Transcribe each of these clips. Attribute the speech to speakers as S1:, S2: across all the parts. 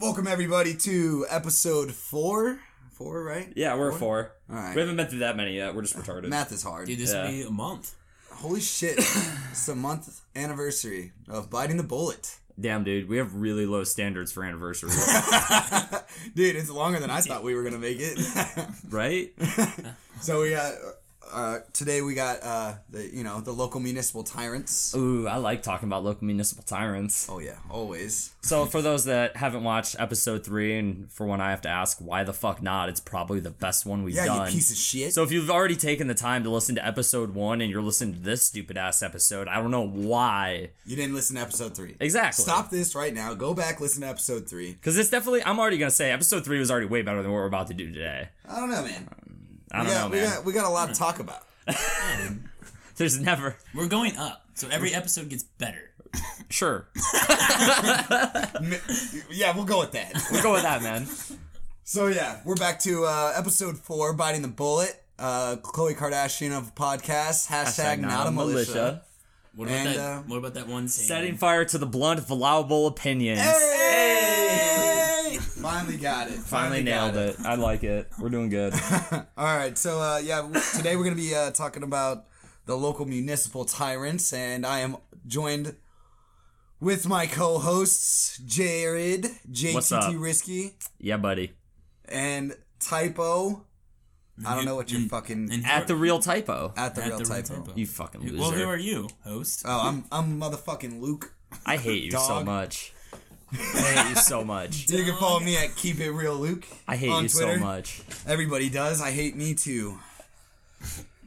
S1: Welcome everybody to episode four. Four, right?
S2: Yeah, we're four.
S1: All right.
S2: We haven't been through that many yet. We're just uh, retarded.
S1: Math is hard.
S3: Dude, this
S2: Yeah.
S3: will be a month.
S1: Holy shit! it's a month anniversary of biting the bullet.
S2: Damn, dude, we have really low standards for anniversaries,
S1: Dude, it's longer than I thought we were gonna make it.
S2: right?
S1: so we got uh, today. We got uh, the you know the local municipal tyrants.
S2: Ooh, I like talking about local municipal tyrants.
S1: Oh yeah, always.
S2: So, for those that haven't watched episode three, and for one I have to ask, why the fuck not? It's probably the best one we've
S1: Yeah,
S2: done.
S1: you piece of shit.
S2: So if you've already taken the time to listen to episode one and you're listening to this stupid ass episode, I don't know why.
S1: you didn't listen to episode three.
S2: Exactly.
S1: Stop this right now. Go back, listen to episode three.
S2: Because it's definitely, I'm already gonna say episode three was already way better than what we're about to do today.
S1: I don't know, man.
S2: I don't
S1: we got,
S2: know,
S1: we got we got a lot to talk about.
S2: There's never,
S3: We're going up, so every episode gets better.
S2: sure,
S1: yeah, we'll go with that.
S2: we'll go with that, man.
S1: So yeah, we're back to uh, episode four, biting the bullet. Uh, Khloe Kardashian of podcast Hashtag, not, a militia.
S3: What about
S1: And,
S3: that?
S1: uh,
S3: what about that one saying?
S2: Setting fire to the blunt, allowable opinions.
S1: Hey! Finally got it.
S2: Finally
S1: got
S2: nailed it. I like it. We're doing good.
S1: All right, so uh, yeah, today we're gonna be uh, talking about the local municipal tyrants, and I am joined with my co-hosts Jared,
S2: What's up?
S1: JTT Risky,
S2: yeah, buddy.
S1: and Typo. I don't know what you're
S3: And-
S1: fucking
S3: and
S2: At the real typo.
S1: at the
S3: at
S1: real
S3: the real
S1: typo.
S3: typo.
S2: You fucking loser.
S3: well, who are you, host?
S1: Oh, I'm I'm motherfucking Luke.
S2: I hate you so much. I hate you so much.
S1: You can follow me at Keep It Real Luke.
S2: I hate
S1: on
S2: you
S1: Twitter.
S2: so much.
S1: Everybody does. I hate me too.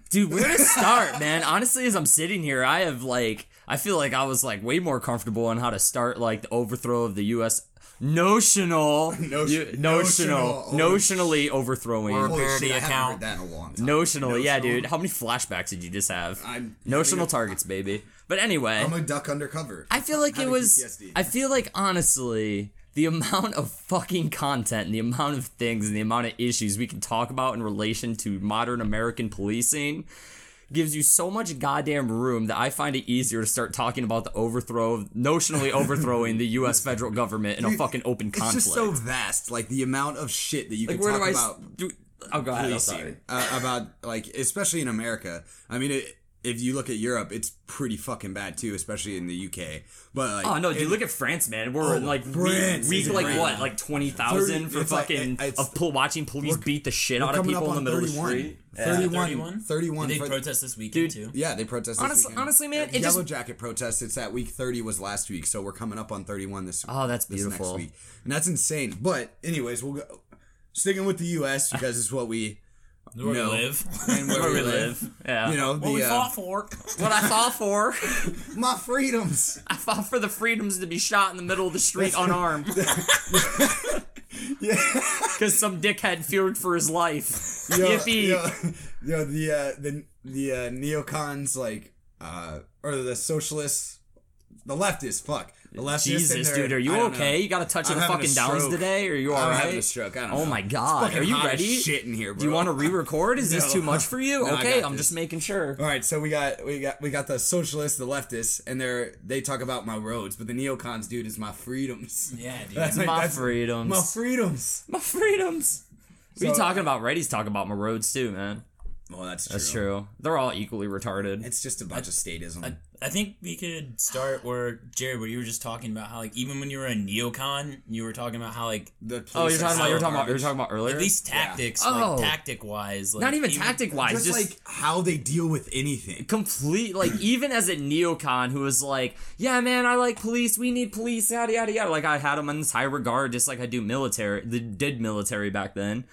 S2: Dude, where to start, man? Honestly, as I'm sitting here, I have like I feel like I was like way more comfortable on how to start like the overthrow of the US notional
S1: Notion-
S2: you-
S1: notional.
S2: notional notionally overthrowing
S3: Or-
S1: Holy
S3: Parody
S1: shit, I
S3: account.
S1: heard that in a long time.
S2: notionally yeah dude how many flashbacks did you just have
S1: I'm
S2: notional
S1: a-
S2: targets baby but anyway
S1: I'm a duck undercover.
S2: I feel like it was.
S1: PTSD.
S2: I feel like honestly, the amount of fucking content and the amount of things and the amount of issues we can talk about in relation to modern American policing gives you so much goddamn room that I find it easier to start talking about the overthrow, of, notionally overthrowing the U.S. federal government in a fucking open
S1: It's
S2: conflict.
S1: just so vast, like the amount of shit that you
S2: like,
S1: can talk about
S2: s- Do, oh, go ahead. I'm sorry.
S1: policing. Uh, about like, especially in America. I mean, it, if you look at Europe, it's pretty fucking bad too, especially in the UK. But like,
S2: Oh no! Dude,
S1: in-
S2: look at France, man. We're
S1: Oh,
S2: like
S1: France
S2: week,
S1: is
S2: week like
S1: great.
S2: what, like twenty thousand for
S1: it's like-
S2: fucking of pol- watching police beat the shit out of people in the
S1: on
S2: middle of the street.
S1: 31,
S3: 31?
S1: 31
S3: Did they
S1: for-
S3: protest this weekend
S2: Dude,
S3: too?
S1: Yeah, they protest. This
S2: Honestly-
S1: weekend.
S2: honestly, man,
S1: The
S2: it
S1: Yellow
S2: just-
S1: Jacket protest. It's that week thirty was last week, so we're coming up on thirty one this.
S2: Oh, that's
S1: this
S2: beautiful.
S1: Next week, and that's insane. But anyways, we'll go sticking with the U.S. because it's what we
S3: Where we live.
S1: and where,
S2: Where
S1: we
S2: we
S1: live.
S2: live. Yeah.
S1: You know,
S3: what
S1: the,
S3: we
S1: uh,
S3: fought for.
S2: what I fought for.
S1: my freedoms.
S2: I fought for the freedoms to be shot in the middle of the street unarmed.
S1: Yeah.
S2: Because some dickhead feared for his life.
S1: Yo,
S2: Yippee.
S1: yo, yo, the uh, the the uh, neocons like uh, or the socialists, the leftists. Fuck the leftists. and
S2: Jesus, dude, are you okay?
S1: know.
S2: You got a touch
S1: I'm
S2: of the fucking downs today? Are you
S1: I'm
S2: alright?
S1: having a stroke. I don't
S2: Oh
S1: know.
S2: my god, are you ready?
S1: Shit in here, bro.
S2: Do you want to re-record? Is this too much for you?
S1: No,
S2: okay, I'm
S1: this.
S2: just making sure.
S1: All right, so we got we got we got the socialists, the leftists, and they're they talk about my roads, but the neocons, dude, is my freedoms.
S3: Yeah, dude.
S1: That's
S2: My
S1: that's-
S2: freedoms.
S1: My freedoms.
S2: My freedoms. What are you talking about? Reddy's talking about my roads too, man.
S1: Well, that's true.
S2: That's true. They're all equally retarded.
S1: It's just a bunch of statism.
S3: I, I think we could start where Jared, where you were just talking about how like even when you were a neocon, you were talking about how like
S1: the
S2: Oh, you're talking about you're
S1: so
S2: talking about you're talking about earlier.
S3: at least tactics,
S2: Oh.
S3: like tactic wise, like
S2: Not even tactic wise,
S1: just,
S2: just,
S1: like how they deal with anything.
S2: complete like even as a neocon who was like, yeah, man, I like police. We need police. Yada yada yada. Like I had them in this high regard, just like I do military. The did military back then,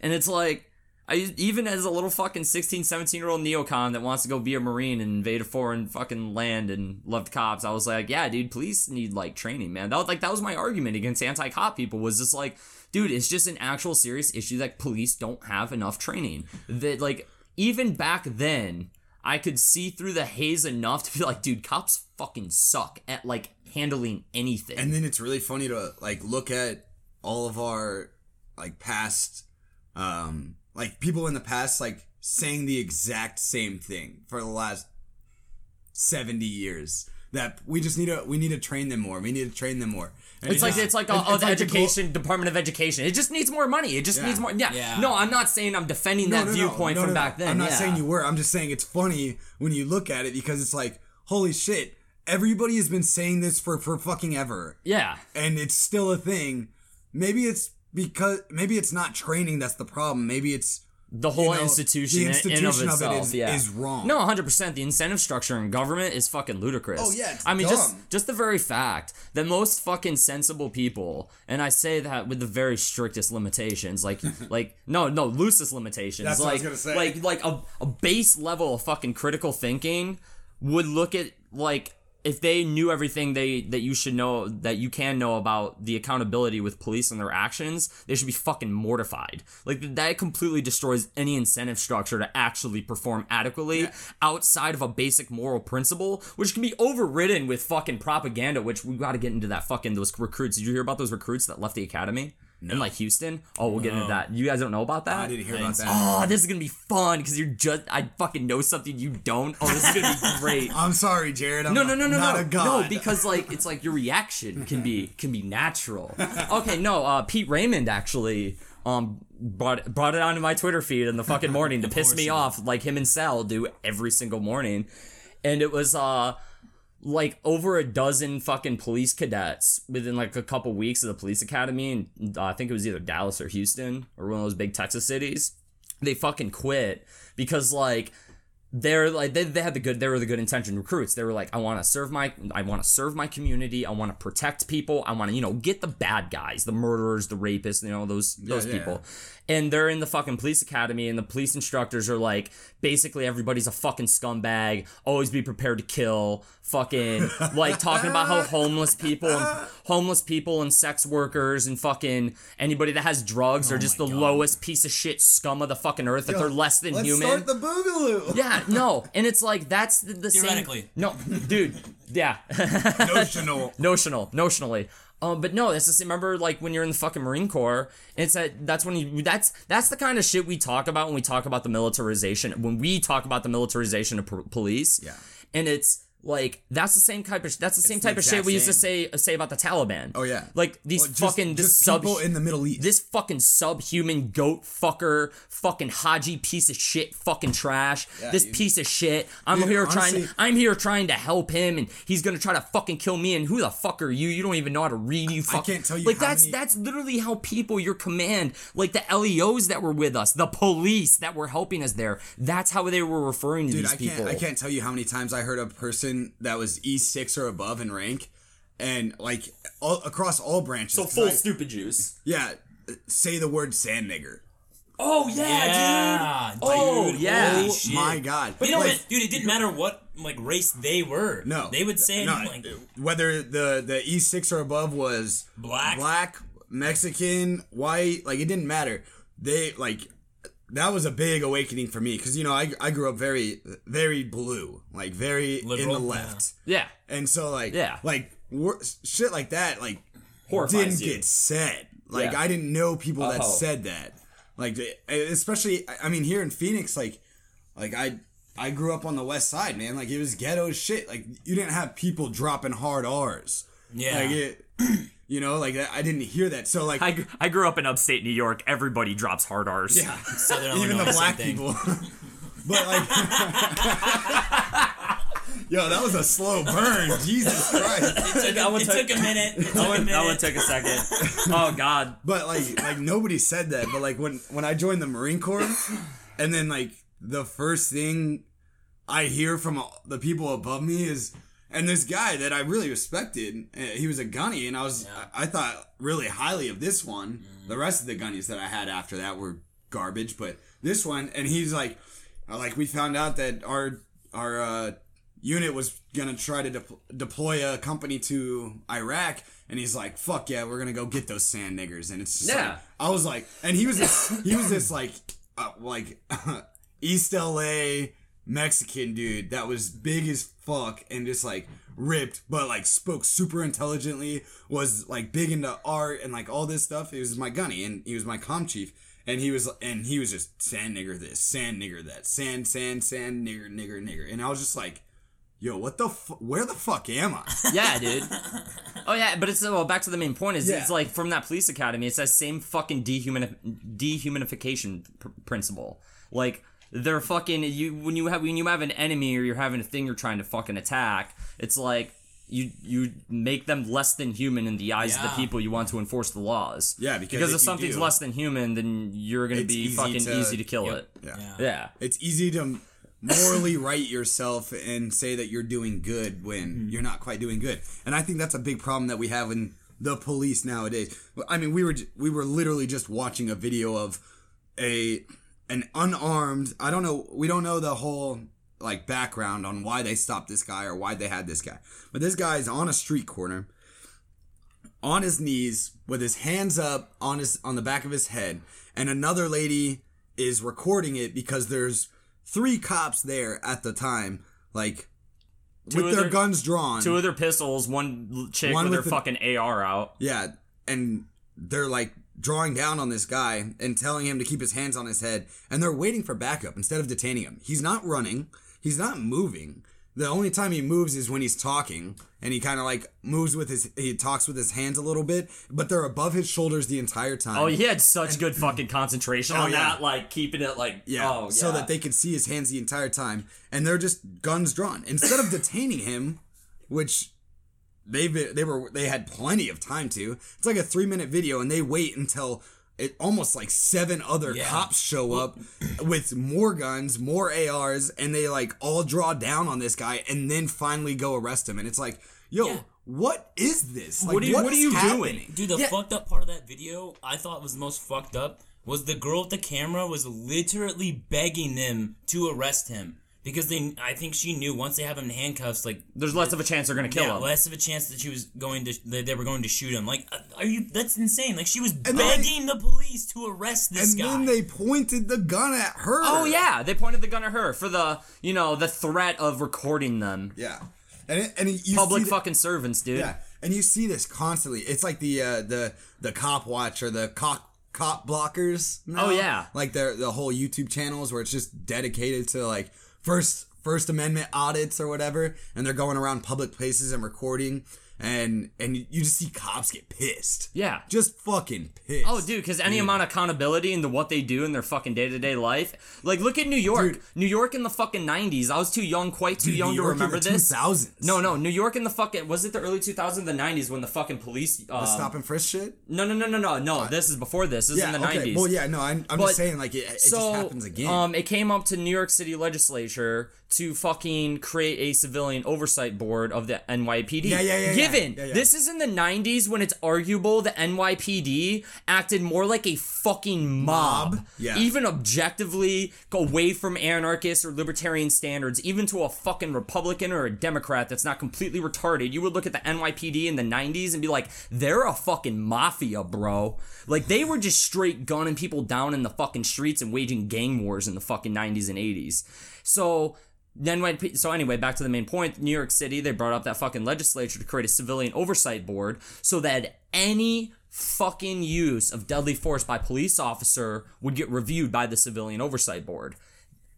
S2: and it's like. I, even as a little fucking 16, 17 year old neocon that wants to go be a marine and invade a foreign fucking land and loved cops, I was like, yeah, dude, police need like training, man. That was like that was my argument against anti-cop people was just like, dude, it's just an actual serious issue that police don't have enough training. That like even back then, I could see through the haze enough to be like, dude, cops fucking suck at like handling anything.
S1: And then it's really funny to like look at all of our like past um like people in the past like saying the exact same thing for the last 70 years. that we just need to we need to train them more. We need to train them more. And
S2: It's like
S1: just-
S2: it's like
S1: it's-
S2: oh,
S1: it's
S2: the
S1: like the goal-
S2: education department of education. It just needs more money. It just
S1: Yeah.
S2: needs more. Yeah.
S3: Yeah.
S2: No, I'm not saying I'm defending that viewpoint
S1: no,
S2: from
S1: no, no.
S2: back then.
S1: I'm not
S2: yeah.
S1: saying you were. I'm just saying it's funny when you look at it because it's like, holy shit, everybody has been saying this for for fucking ever,
S2: Yeah.
S1: and it's still a thing. Maybe it's because maybe it's not training that's the problem. Maybe it's
S2: The whole
S1: know,
S2: institution,
S1: the
S2: in- in of
S1: institution of it
S2: itself,
S1: is-
S2: yeah.
S1: is wrong.
S2: No, 100. percent The incentive structure in government is fucking ludicrous.
S1: Oh, yeah,
S2: I mean, just
S1: dumb.
S2: just the very fact that most fucking sensible people, and I say that with the very strictest limitations, like like no no loosest limitations,
S1: That's what I
S2: like
S1: was gonna say.
S2: like like a, a base level of fucking critical thinking would look at like if they knew everything they that you should know that you can know about the accountability with police and their actions, they should be fucking mortified. Like that completely destroys any incentive structure to actually perform adequately outside of a basic moral principle, which can be overridden with fucking propaganda. Which we got to get into that fucking those recruits. Did you hear about those recruits that left the academy in like Houston? Oh, we'll get into that. You guys don't know about that?
S1: I didn't hear about that.
S2: Oh, this is gonna be fun because you're just I fucking know something you don't. Oh, this is gonna be great.
S1: I'm sorry, Jared. I'm
S2: No, no, no, no,
S1: not
S2: no,
S1: a god.
S2: no, because like it's like your reaction can be can be natural. Okay, no, uh, Pete Raymond actually um brought brought it onto my Twitter feed in the fucking morning to piss me off, like him and Sal do every single morning, and it was uh like over a dozen fucking police cadets within like a couple weeks of the police academy, and uh, I think it was either Dallas or Houston or one of those big Texas cities. They fucking quit because like they're like they, they had the good they were the good intention recruits. They were like i want to serve my i want to serve my community. I want to protect people. I want to you know get the bad guys the murderers the rapists you know those those
S1: yeah,
S2: people and they're in the fucking police academy and the police instructors are like basically everybody's a fucking scumbag always be prepared to kill fucking like talking about how homeless people and homeless people and sex workers and fucking anybody that has drugs are oh just the
S3: God.
S2: lowest piece of shit scum of the fucking earth that
S1: Yo,
S2: they're less than
S1: Let's
S2: human
S1: start the boogaloo.
S2: yeah, no, and it's like that's the, the same. No, dude. Yeah,
S1: Notional.
S2: notional, notionally. Um, but no, that's same. Remember, like when you're in the fucking Marine Corps, it's that that's when you that's that's the kind of shit we talk about when we talk about the militarization. When we talk about the militarization of po- police,
S1: Yeah.
S2: and it's like that's the same type of that's the same
S1: the
S2: type of shit we used to say say about the Taliban.
S1: Oh yeah.
S2: like these
S1: Well, just-
S2: fucking this sub
S1: people in the Middle East.
S2: this fucking subhuman goat fucker, fucking Haji piece of shit, fucking trash.
S1: Yeah,
S2: this
S1: you-
S2: piece of shit. I'm
S1: Dude,
S2: here
S1: honestly-
S2: trying. I'm here trying to help him, and he's gonna try to fucking kill me. And who the fuck are you? You don't even know how to read. You fuck.
S1: can't tell you
S2: Like that's
S1: many-
S2: that's literally how people, your command, like the LEOs that were with us, the police that were helping us there. That's how they were referring to
S1: Dude,
S2: these
S1: I
S2: people.
S1: can't I can't tell you how many times I heard a person that was E six or above in rank, and like all across all branches.
S2: So
S1: 'cause
S2: full
S1: I-
S2: stupid juice.
S1: yeah, say the word sand nigger.
S2: Oh yeah,
S3: Yeah,
S2: dude. Oh
S3: dude,
S2: yeah.
S3: holy
S1: Oh
S3: shit.
S1: my god!
S3: But you know
S1: Like,
S3: what, dude? It didn't matter what like race they were.
S1: No,
S3: they would say
S1: no,
S3: like
S1: whether the the E six or above was
S3: Black?
S1: black, Mexican, white, like it didn't matter. They like that was a big awakening for me because you know I I grew up very very blue, like very
S3: Liberal?
S1: in the left,
S2: Yeah.
S1: and so like
S2: Yeah.
S1: like wor- shit like that like
S2: Horrifies
S1: didn't
S2: you.
S1: get said. Like
S2: Yeah.
S1: I didn't know people that
S2: Oh.
S1: said that. Like especially I- I mean here in Phoenix like like I I grew up on the west side, man. Like it was ghetto shit. Like you didn't have people dropping hard R's.
S3: Yeah.
S1: Like it you know, like I didn't hear that. So like
S2: I, I grew up in upstate New York. Everybody drops hard R's.
S1: yeah,
S3: Southern
S1: even
S3: Illinois,
S1: the black people. but like Yo, that was a slow burn. Jesus Christ.
S3: It took,
S2: That one
S3: it
S2: took-
S3: took a minute. It took
S2: That
S3: a
S2: one,
S3: minute.
S2: that one took a second. Oh God.
S1: But like like nobody said that. But like when when I joined the Marine Corps, and then like the first thing I hear from the people above me is, and this guy that I really respected, uh, he was a gunny, and I was I, I thought really highly of this one. The rest of the gunnies that I had after that were garbage, but this one, and he's like, uh, like we found out that our our uh, unit was gonna try to de- deploy a company to Iraq, and he's like, "Fuck yeah, we're gonna go get those sand niggers." And it's just
S2: Yeah.
S1: like, I was like, and he was this, he was this like, uh, like East LA Mexican dude that was big as fuck and just like ripped, but like spoke super intelligently, was like big into art and like all this stuff. He was my gunny and he was my com chief. And he was and he was just sand nigger this, sand nigger that, sand, sand, sand, nigger, nigger, nigger. And I was just like, yo, what the fu- where the fuck am I?
S2: Yeah, dude. Oh yeah, but it's well back to the main point is
S1: Yeah.
S2: it's like from that police academy. It's that same fucking dehuman dehumanification pr- principle. Like they're fucking you when you have when you have an enemy or you're having a thing you're trying to fucking attack. It's like you you make them less than human in the eyes of the people you want to enforce the laws.
S1: Yeah, because
S2: because
S1: if
S2: if something's
S1: do-
S2: less than human, then you're gonna be
S1: easy
S2: fucking
S1: to-
S2: easy to kill
S3: Yep.
S2: it.
S1: Yeah.
S3: Yeah.
S2: Yeah.
S1: It's easy to morally right yourself and say that you're doing good when
S2: Mm-hmm.
S1: you're not quite doing good. And I think that's a big problem that we have in the police nowadays. I mean, we were we were literally just watching a video of a an unarmed, I don't know, we don't know the whole like background on why they stopped this guy or why they had this guy. But this guy is on a street corner on his knees with his hands up on his on the back of his head and another lady is recording it because there's three cops there at the time like
S2: Two
S1: with their
S2: their-
S1: guns drawn
S2: Two of their pistols, one chick
S1: One
S2: with
S1: with the-
S2: fucking AR out.
S1: yeah and they're like drawing down on this guy and telling him to keep his hands on his head and they're waiting for backup instead of detaining him. He's not running. He's not moving. The only time he moves is when he's talking and he kind of like moves with his he talks with his hands a little bit but they're above his shoulders the entire time.
S2: Oh, he had such good fucking concentration
S1: Oh,
S2: on
S1: yeah.
S2: that, like keeping it like
S1: Yeah,
S2: oh,
S1: so that they could see his hands the entire time, and they're just guns drawn. Instead of detaining him, which they've been, they were they had plenty of time to. It's like a three minute video, and they wait until it almost like seven other
S3: Yeah.
S1: cops show up with more guns, more ARs, and they like all draw down on this guy, and then finally go arrest him. And it's like, yo.
S3: Yeah.
S1: What is this? Like,
S2: What are you- what are you
S1: happening?
S2: doing?
S3: Dude, the
S1: Yeah.
S3: fucked up part of that video I thought was the most fucked up was the girl with the camera was literally begging them to arrest him because they I think she knew once they have him in handcuffs like
S2: there's less of a chance they're gonna kill
S3: yeah,
S2: him.
S3: less of a chance that she was going to that they were going to shoot him. Like, uh, are you? That's insane. Like, she was
S1: then-
S3: begging the police to arrest this
S1: And
S3: guy.
S1: And then they pointed the gun at her.
S2: Oh yeah, they pointed the gun at her for the you know the threat of recording them.
S1: yeah. And it, and you
S2: Public
S1: see the-
S2: fucking servants, dude.
S1: Yeah, and you see this constantly. It's like the uh, the the cop watch or the cop cop blockers. now.
S2: Oh, yeah.
S1: like the the whole YouTube channels where it's just dedicated to like first First Amendment audits or whatever, and they're going around public places and recording, and and you just see cops get pissed.
S2: Yeah.
S1: just fucking pissed.
S2: Oh, dude, because any amount of accountability into what they do in their fucking day to day life. Like, look at New York.
S1: Dude.
S2: New York in the fucking 90s. I was too young, quite too
S1: Dude,
S2: young
S1: New
S2: to
S1: York in
S2: remember
S1: the
S2: this.
S1: 2000s.
S2: No, no, New York in the fucking. Was it the early 2000s, the 90s when the fucking police. Uh,
S1: the stop and frisk shit.
S2: No, no, no, no, no, no. This is before this. This
S1: Yeah,
S2: is in the
S1: okay.
S2: 90s.
S1: Well, yeah, no, I'm, I'm
S2: But-
S1: just saying like it, it
S2: so,
S1: just happens again.
S2: Um, it came up to New York City legislature to fucking create a civilian oversight board of the NYPD.
S1: Yeah, yeah, yeah, yeah.
S2: Given
S1: Yeah, yeah.
S2: this is in the '90s when it's arguable the NYPD acted more like a fucking mob,
S1: Mob? Yeah.
S2: even objectively away from anarchist or libertarian standards, even to a fucking Republican or a Democrat that's not completely retarded. You would look at the NYPD in the '90s and be like, they're a fucking mafia, bro. Like they were just straight gunning people down in the fucking streets and waging gang wars in the fucking 90s and 80s. So then when so anyway, back to the main point, New York City, they brought up that fucking legislature to create a civilian oversight board so that any fucking use of deadly force by police officer would get reviewed by the civilian oversight board.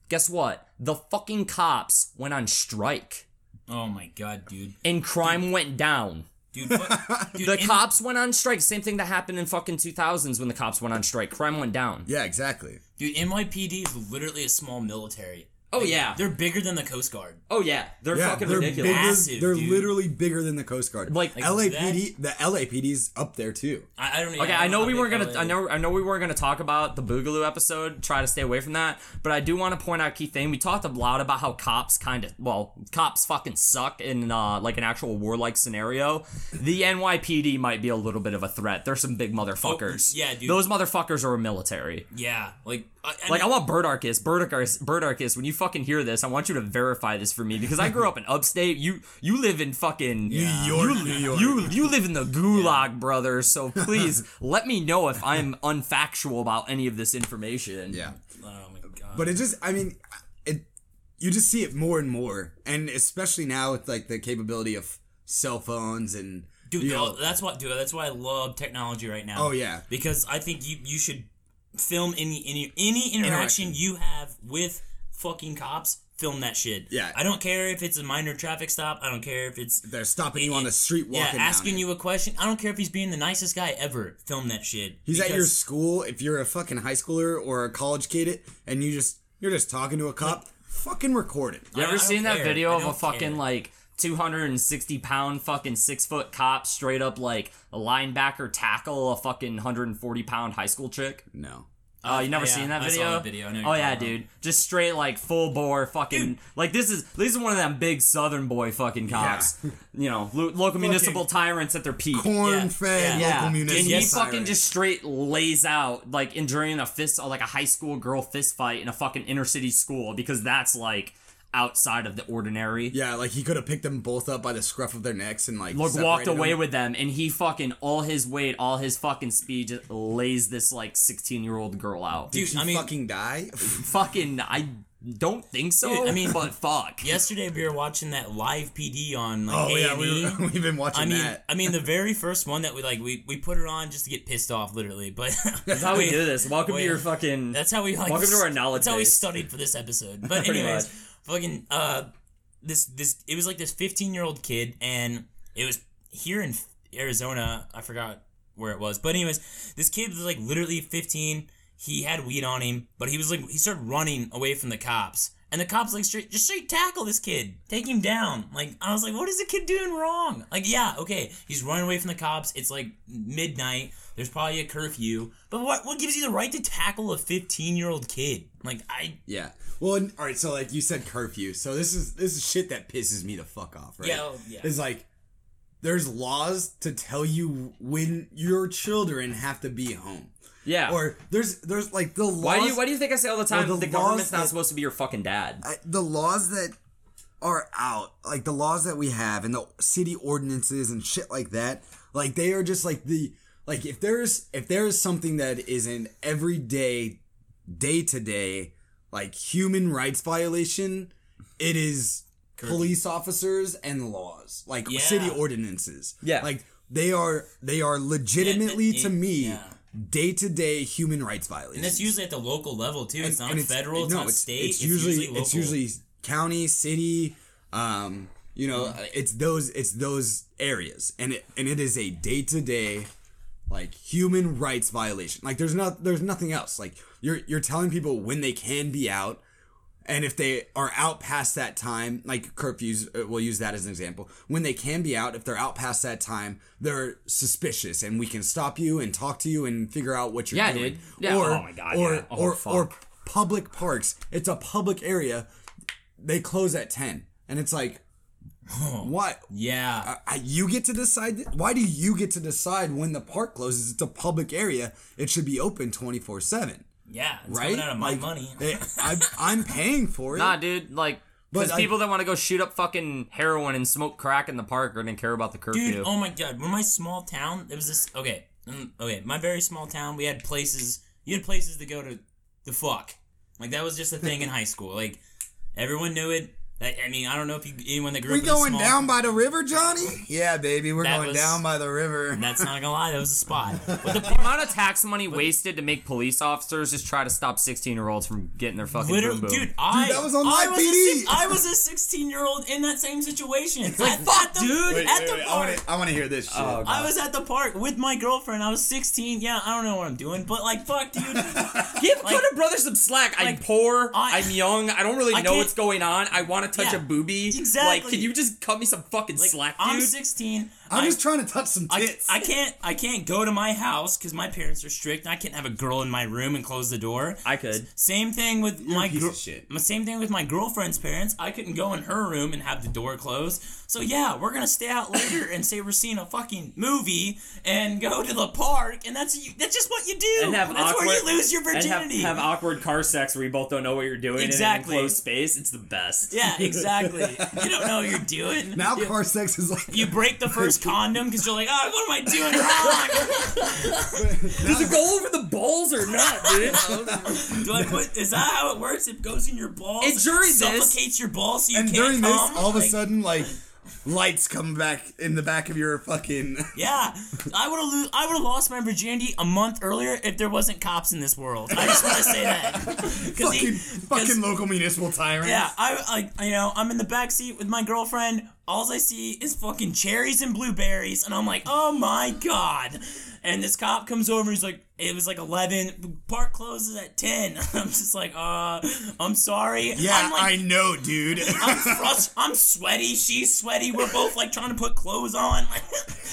S2: Guess what? The fucking cops went on strike
S3: oh my god, dude,
S2: and crime went down.
S3: dude, fuck, dude
S2: The
S3: in-
S2: cops went on strike. Same thing that happened in fucking 2000s when the cops went on strike. Crime went down.
S1: yeah, exactly.
S3: dude, NYPD is literally a small military.
S2: Oh yeah.
S3: They're bigger than the Coast Guard.
S2: Oh yeah. They're
S1: Yeah,
S2: fucking
S1: they're
S2: ridiculous.
S1: bigger.
S3: Massive,
S1: they're
S3: dude.
S1: literally bigger than the Coast Guard.
S2: Like-
S3: Like
S1: LAPD, the LAPD's up there too.
S3: I, I don't.
S2: Okay, I know we weren't gonna.
S3: LA
S2: I know. I know we weren't gonna talk about the Boogaloo episode. Try to stay away from that. But I do want to point out a key thing. We talked a lot about how cops kind of, well, cops fucking suck in uh, like an actual warlike scenario. The NYPD might be a little bit of a threat. They're some big motherfuckers.
S3: Oh, yeah, dude.
S2: Those motherfuckers are military.
S3: Yeah, like I, I
S2: Like I
S3: mean,
S2: want Birdarchus, Birdarchus, Birdarchus. When you fucking hear this, I want you to verify this for me because I grew up in upstate. You you live in fucking
S1: New York,
S2: You,
S1: New York.
S2: you you live in the gulag, brother. So please let me know if I'm unfactual about any of this information.
S1: yeah,
S3: oh my god.
S1: but it just, I mean, it. You just see it more and more, and especially now with like the capability of cell phones and
S3: Dude,
S1: you know,
S3: that's what, dude. That's why I love technology right now.
S1: Oh, yeah.
S3: because I think you you should film any any any interaction you have with fucking cops. film that shit.
S1: Yeah.
S3: I don't care if it's a minor traffic stop. I don't care if it's
S1: They're stopping you on the street
S3: yeah
S1: walking. down
S3: asking
S1: it.
S3: you a question. I don't care if he's being the nicest guy ever. Film that shit.
S1: He's at your school. If you're a fucking high schooler or a college kid, and you just you're just talking to a cop, fucking record it.
S2: You
S3: I-
S2: ever
S3: I don't
S2: seen that
S3: care.
S2: video of a fucking
S3: care.
S2: like 260 pound fucking six foot cop straight up like a linebacker tackle a fucking 140 pound high school chick?
S1: No.
S2: Oh, you oh, never
S3: yeah,
S2: seen that
S3: I saw
S2: video?
S3: video. I
S2: oh yeah, dude. Just straight like full bore fucking like this is this is one of them big southern boy fucking cops. You know, lo- local municipal tyrants at their peak.
S1: Corn fed
S3: yeah.
S1: local
S2: Yeah,
S1: municipal.
S2: and he fucking just straight lays out like enduring a fist, like a high school girl fist fight in a fucking inner city school because that's like outside of the ordinary.
S1: Yeah, like he could have picked them both up by the scruff of their necks and like
S2: Look, walked away
S1: them.
S2: with them, and he fucking all his weight, all his fucking speed, just lays this like sixteen year old girl out.
S1: Did
S3: Dude,
S1: she
S3: I mean-
S1: fucking die?
S2: fucking, I don't think so.
S3: Dude, I mean-
S2: but fuck.
S3: Yesterday we were watching that live PD on like
S1: oh yeah,
S3: A&E.
S1: we, we've been watching
S3: I mean,
S1: that.
S3: I mean, the very first one that we like, we, we put it on just to get pissed off, literally. But
S2: That's how we do this. Welcome
S3: wait.
S2: to your fucking.
S3: That's how we like.
S2: Welcome to our knowledge
S3: That's how we studied for this episode. But anyways,
S2: much.
S3: Fucking uh, this this it was like this 15 year old kid, and it was here in Arizona. I forgot where it was, but anyways, this kid was like literally 15. He had weed on him, but he was like he started running away from the cops. And the cops like straight just straight tackle this kid, take him down. Like I was like, what is the kid doing wrong? Like yeah, okay, he's running away from the cops. It's like midnight. There's probably a curfew, but what what gives you the right to tackle a 15 year old kid? Like I
S1: Yeah. Well, and- all right. So like you said, curfew. So this is this is shit that pisses me the fuck off. Right?
S3: Yeah, oh, yeah.
S1: It's like there's laws to tell you when your children have to be home,
S2: Yeah.
S1: or there's there's like the laws.
S2: why do you Why do you think I say all the time
S1: the
S2: the, government's
S1: laws
S2: not supposed to be your fucking dad?
S1: I, the laws that are out, like the laws that we have and the city ordinances and shit like that, like they are just like the like if there's if there is something that is an everyday, day to day, like human rights violation, it is police officers and laws, like
S3: Yeah.
S1: city ordinances.
S2: Yeah.
S1: like they are they are legitimately
S3: Yeah,
S1: to me
S3: yeah.
S1: day to day human rights violations.
S3: and that's usually at the local level too. It's not
S1: And
S3: federal. It's
S1: no,
S3: not state.
S1: It's usually,
S3: local.
S1: it's usually county, city. Um, you know, it's those it's those areas, and it and it is a day to day, like human rights violation. Like there's not there's nothing else. Like you're you're telling people when they can be out. And if they are out past that time, like curfews, uh, we'll use that as an example. When they can be out, if they're out past that time, they're suspicious, and we can stop you and talk to you and figure out what you're
S2: Yeah,
S1: doing.
S2: dude. Yeah,
S1: Or,
S2: oh my God,
S1: Or
S2: yeah. Oh,
S1: or
S2: fuck.
S1: or public parks. It's a public area. They close at ten, and it's like, what?
S3: yeah.
S1: Uh, you get to decide. th- Why do you get to decide when the park closes? It's a public area. It should be open twenty four seven,
S3: yeah. It's
S1: right?
S3: out of my
S1: Like,
S3: money.
S1: eh, I'm, I'm paying for it.
S2: Nah, dude. Like,
S1: But
S2: because people that want to go shoot up fucking heroin and smoke crack in the park are gonna care about the curfew.
S3: Dude, oh my god, when my small town, it was this. Okay, mm, okay, my very small town, we had places. You had places to go to, the fuck. Like that was just a thing in high school. Like everyone knew it. I, I mean, I don't know if you anyone that grew
S1: we
S3: up in a
S1: going
S3: small,
S1: down by the river, Johnny? Yeah, baby, we're
S3: That
S1: going
S3: was-
S1: down by the river.
S3: That's not gonna lie, that was a spot. But the
S2: the amount of tax money wasted to make police officers just try to stop 16 year olds from getting their fucking boom boom.
S3: dude, I
S1: that was on
S3: I
S1: live
S3: was a
S1: PD.
S3: six- I was a 16 year old in that same situation.
S2: like,
S3: At-
S2: fuck,
S3: the-
S2: dude.
S1: Wait,
S3: at
S1: wait,
S3: the
S1: wait,
S3: park.
S1: I want to hear this shit.
S2: Oh,
S3: I was at the park with my girlfriend. I was 16. Yeah, I don't know what I'm doing, but like, fuck, dude.
S2: Give
S3: Like-
S2: Cutter Brothers some slack. I'm poor.
S3: I-
S2: I, am young. I don't really
S3: I
S2: know what's going on. I want to touch
S3: Yeah,
S2: a booby.
S3: exactly.
S2: Like, can you just cut me some fucking
S3: Like,
S2: slack,
S3: I'm
S2: dude?
S3: 16.
S1: I'm
S3: I-
S1: just trying to touch some
S3: I,
S1: tits.
S3: I can't I can't go to my house because my parents are strict. I can't have a girl in my room and close the door.
S2: I could.
S3: Same thing with my
S1: piece
S3: gr-
S1: of shit.
S3: Same thing with my girlfriend's parents. I couldn't go in her room and have the door closed. So yeah, we're gonna stay out later and say we're seeing a fucking movie and go to the park, and that's you, that's just what you do.
S2: And have
S3: that's
S2: awkward,
S3: where you lose your
S2: and have-
S3: virginity.
S2: have, awkward car sex where you both don't know what you're doing
S3: Exactly.
S2: in an enclosed space. It's the best.
S3: yeah, exactly. you don't know what you're doing.
S1: now
S3: you,
S1: car sex is like.
S3: you break the first condom because you're like, oh, what am I doing wrong?
S2: Does it go over the balls or not, dude?
S3: Do I put? Is that how it works? It goes in your balls.
S2: And during this-
S3: suffocates your balls so you
S1: and
S3: can't
S1: during
S3: come.
S1: this, all of a
S3: Like,
S1: sudden, like lights come back in the back of your fucking.
S3: Yeah, I would have lo- I would have lost my virginity a month earlier if there wasn't cops in this world. I just want to say that. 'Cause he-
S1: fucking local municipal tyrant.
S3: Yeah, I like you know I'm in the back seat with my girlfriend. All I see is fucking cherries and blueberries, and I'm like, oh my god. And this cop comes over. He's like, it was like 11. Park closes at 10. I'm just like, uh, I'm sorry.
S1: Yeah,
S3: I'm like,
S1: I know, dude.
S3: I'm frust- I'm sweaty. She's sweaty. We're both like trying to put clothes on.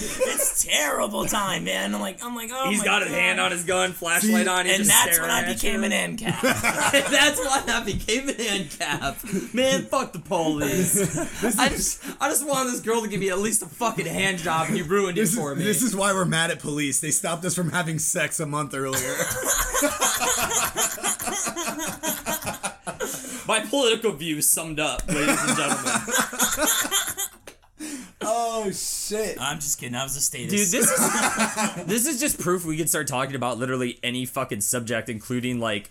S3: it's terrible time, man. I'm like, I'm like, oh
S2: He's
S3: my
S2: got his hand on his gun, flashlight on, he's
S3: and that's when I became
S2: you.
S3: an ANCAP.
S2: That's why I became an ANCAP. Man, fuck the police. I just, I just wanted this girl to give me at least a fucking hand job, and you ruined it
S1: This is,
S2: for me.
S1: this is why we're mad at police. They stopped us from having sex a month earlier.
S2: My political views summed up, ladies and gentlemen.
S1: oh shit!
S3: I'm just kidding. I was a statist.
S2: Dude, this is this is just proof we can start talking about literally any fucking subject, including like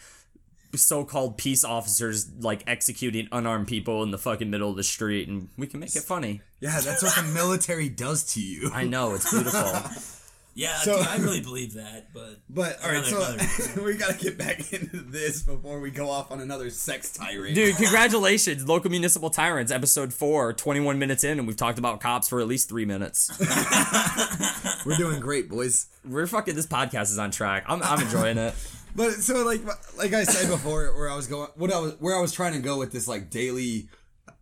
S2: so-called peace officers like executing unarmed people in the fucking middle of the street, and we can make it funny.
S1: Yeah, that's what the military does to you.
S2: I know it's beautiful.
S3: yeah,
S1: So-
S3: dude, I really believe that, but
S1: But all right,
S3: Another-
S1: so we gotta get back into this before we go off on another sex tirade.
S2: Dude, congratulations, Local Municipal Tyrants, episode 4, 21 minutes in, and we've talked about cops for at least three minutes.
S1: we're doing great, boys.
S2: We're fucking, this podcast is on track. I'm, I'm enjoying it.
S1: But so like like I said before, where I was going, what I was where I was trying to go with this like daily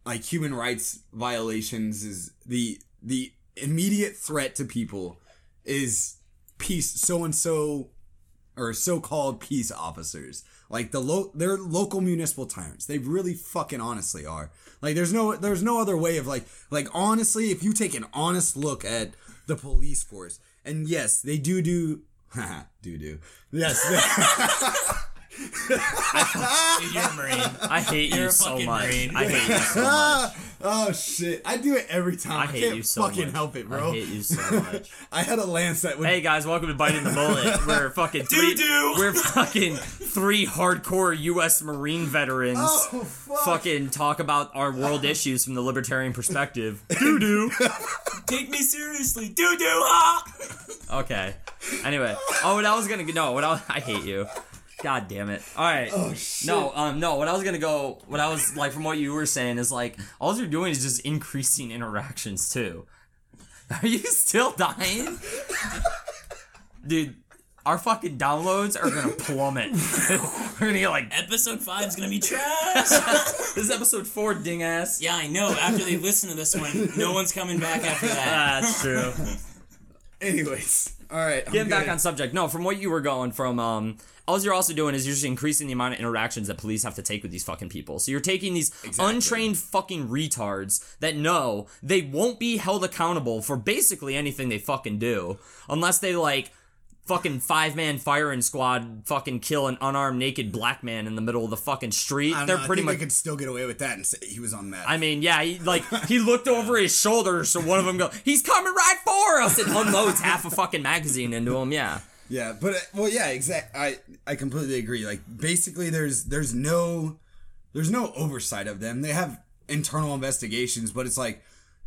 S1: like human rights violations is the the immediate threat to people is peace so and so or so-called peace officers. Like the lo- they're local municipal tyrants. They really fucking honestly are. Like there's no there's no other way of like like honestly if you take an honest look at the police force and yes they do do do do yes
S3: you're a Marine.
S2: I hate
S3: You're
S2: you so much.
S3: Marine.
S2: I hate you so much.
S1: oh shit! I do it every time. I,
S2: I hate
S1: can't
S2: you so
S1: fucking
S2: much.
S1: help it, bro.
S2: I hate you so much.
S1: I had a lance that would.
S2: Hey guys, welcome to Biting the Bullet. We're fucking three.
S3: Doo-doo.
S2: We're fucking three hardcore U.S. Marine veterans.
S1: oh fuck!
S2: Fucking talk about our world issues from the libertarian perspective. Doo doo.
S3: Take me seriously, doo doo, huh?
S2: Okay. Anyway, oh, what I was gonna no, what I, I hate you. God damn it. All right.
S1: Oh shit!
S2: No, um, no. What I was gonna go, what I was like from what you were saying is like all you're doing is just increasing interactions too. Are you still dying, dude? Our fucking downloads are gonna plummet. We're gonna get like
S3: Episode five is gonna be trash.
S2: this is episode four, ding ass.
S3: yeah, I know. After they listen to this one, no one's coming back after that.
S2: That's true.
S1: Anyways, all right. I'm
S2: Getting back
S1: gonna-
S2: on subject. No, from what you were going from, um, all you're also doing is you're just increasing the amount of interactions that police have to take with these fucking people. So you're taking these untrained fucking retards that know they won't be held accountable for basically anything they fucking do unless they like fucking five man firing squad fucking kill an unarmed naked black man in the middle of the fucking street.
S1: I
S2: They're
S1: know,
S2: pretty
S1: think
S2: much
S1: They could still get away with that and say he was on meth.
S2: I mean, yeah, he like he looked over his shoulder, so one of them go, "He's coming right for us!" and unloads half a fucking magazine into him. Yeah,
S1: Yeah, but uh, well, yeah, exact. I I completely agree. Like basically, there's there's no there's no oversight of them. They have internal investigations, but it's like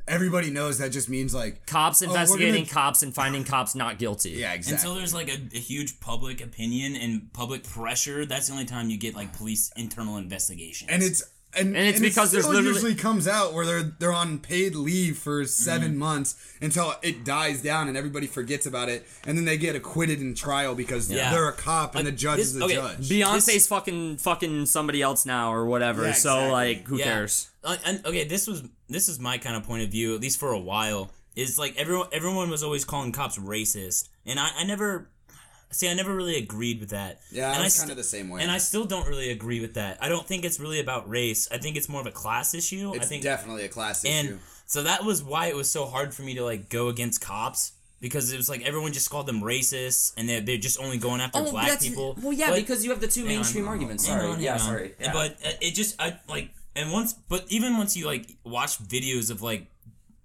S1: everybody knows that just means like
S2: cops
S1: Oh,
S2: investigating
S1: gonna-
S2: cops and finding cops not guilty.
S1: yeah, exactly.
S3: Until there's like a, a huge public opinion and public pressure, that's the only time you get like police internal investigations.
S1: and it's and,
S2: And it's because there's
S1: still
S2: literally-
S1: usually comes out where they're they're on paid leave for 7
S2: Mm-hmm.
S1: months until it dies down and everybody forgets about it, and then they get acquitted in trial because
S3: Yeah.
S1: they're a cop and the judge
S3: this-
S1: is a
S3: okay,
S1: judge.
S2: Beyonce's fucking fucking somebody else now or whatever.
S1: Yeah,
S2: so like, who
S3: Yeah.
S2: cares?
S3: Uh, and okay, this was this is my kind of point of view, at least for a while. Is like everyone everyone was always calling cops racist, and I, I never see I never really agreed with that.
S1: Yeah,
S3: and
S1: I was
S3: st-
S1: kinda the same way.
S3: And I still don't really agree with that. I don't think it's really about race. I think it's more of a class issue.
S1: it's
S3: I think
S1: definitely a class issue.
S3: and
S1: issue.
S3: so that was why it was so hard for me to like go against cops because it was like everyone just called them racist and they're, they're just only going after black people.
S2: Well, yeah,
S3: But-
S2: because you have the two mainstream
S3: on,
S2: arguments. Sorry,
S3: on,
S2: yeah,
S3: on.
S2: sorry. Yeah.
S3: But uh, it just I like and once but even once you like watch videos of like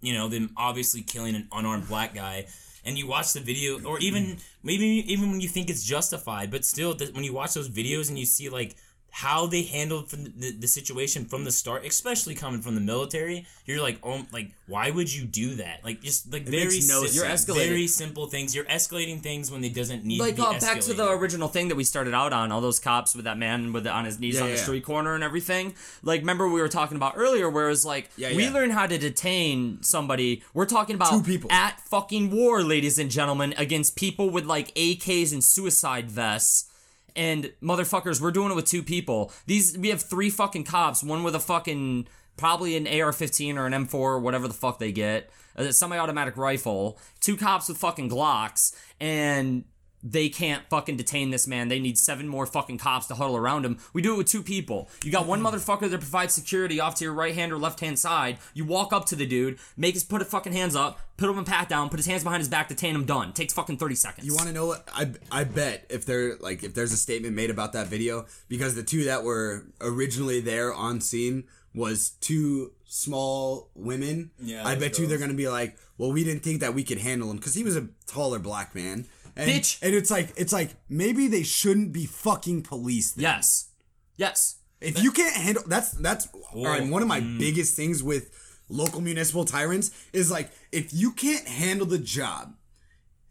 S3: you know them obviously killing an unarmed black guy and you watch the video or even maybe even when you think it's justified but still when you watch those videos and you see like how they handled from the, the situation from the start, especially coming from the military, you're like, oh, like why would you do that? Like just like very
S1: makes no
S3: sim-
S2: You're escalating.
S3: very simple things. You're escalating things when they doesn't need
S2: like
S3: to be
S2: uh, back to the original thing that we started out on all those cops with that man with the, on his knees
S1: Yeah,
S2: on the
S1: yeah.
S2: street corner and everything like remember we were talking about earlier where it's like
S1: Yeah,
S2: we
S1: yeah.
S2: learn how to detain somebody we're talking about
S1: Two people.
S2: at fucking war ladies and gentlemen against people with like ak's and suicide vests and motherfuckers we're doing it with two people. These we have three fucking cops one with a fucking probably an ar-15 or an m4 or whatever the fuck they get a semi-automatic rifle two cops with fucking glocks and they can't fucking detain this man. They need seven more fucking cops to huddle around him. We do it with two people. You got one motherfucker that provides security off to your right hand or left hand side. You walk up to the dude, make his put his fucking hands up, put him in pat down, put his hands behind his back, to detain him. Done. Takes fucking thirty seconds.
S1: You want to know what? I I bet if there like if there's a statement made about that video because the two that were originally there on scene was two small women.
S3: Yeah,
S1: I
S3: those
S1: bet you they're gonna be like, well, we didn't think that we could handle him because he was a taller black man. And,
S2: Bitch.
S1: And it's like it's like maybe they shouldn't be fucking police. Then.
S2: Yes. Yes.
S1: If you can't handle that's that's all right. One of my
S3: mm.
S1: biggest things with local municipal tyrants is like if you can't handle the job,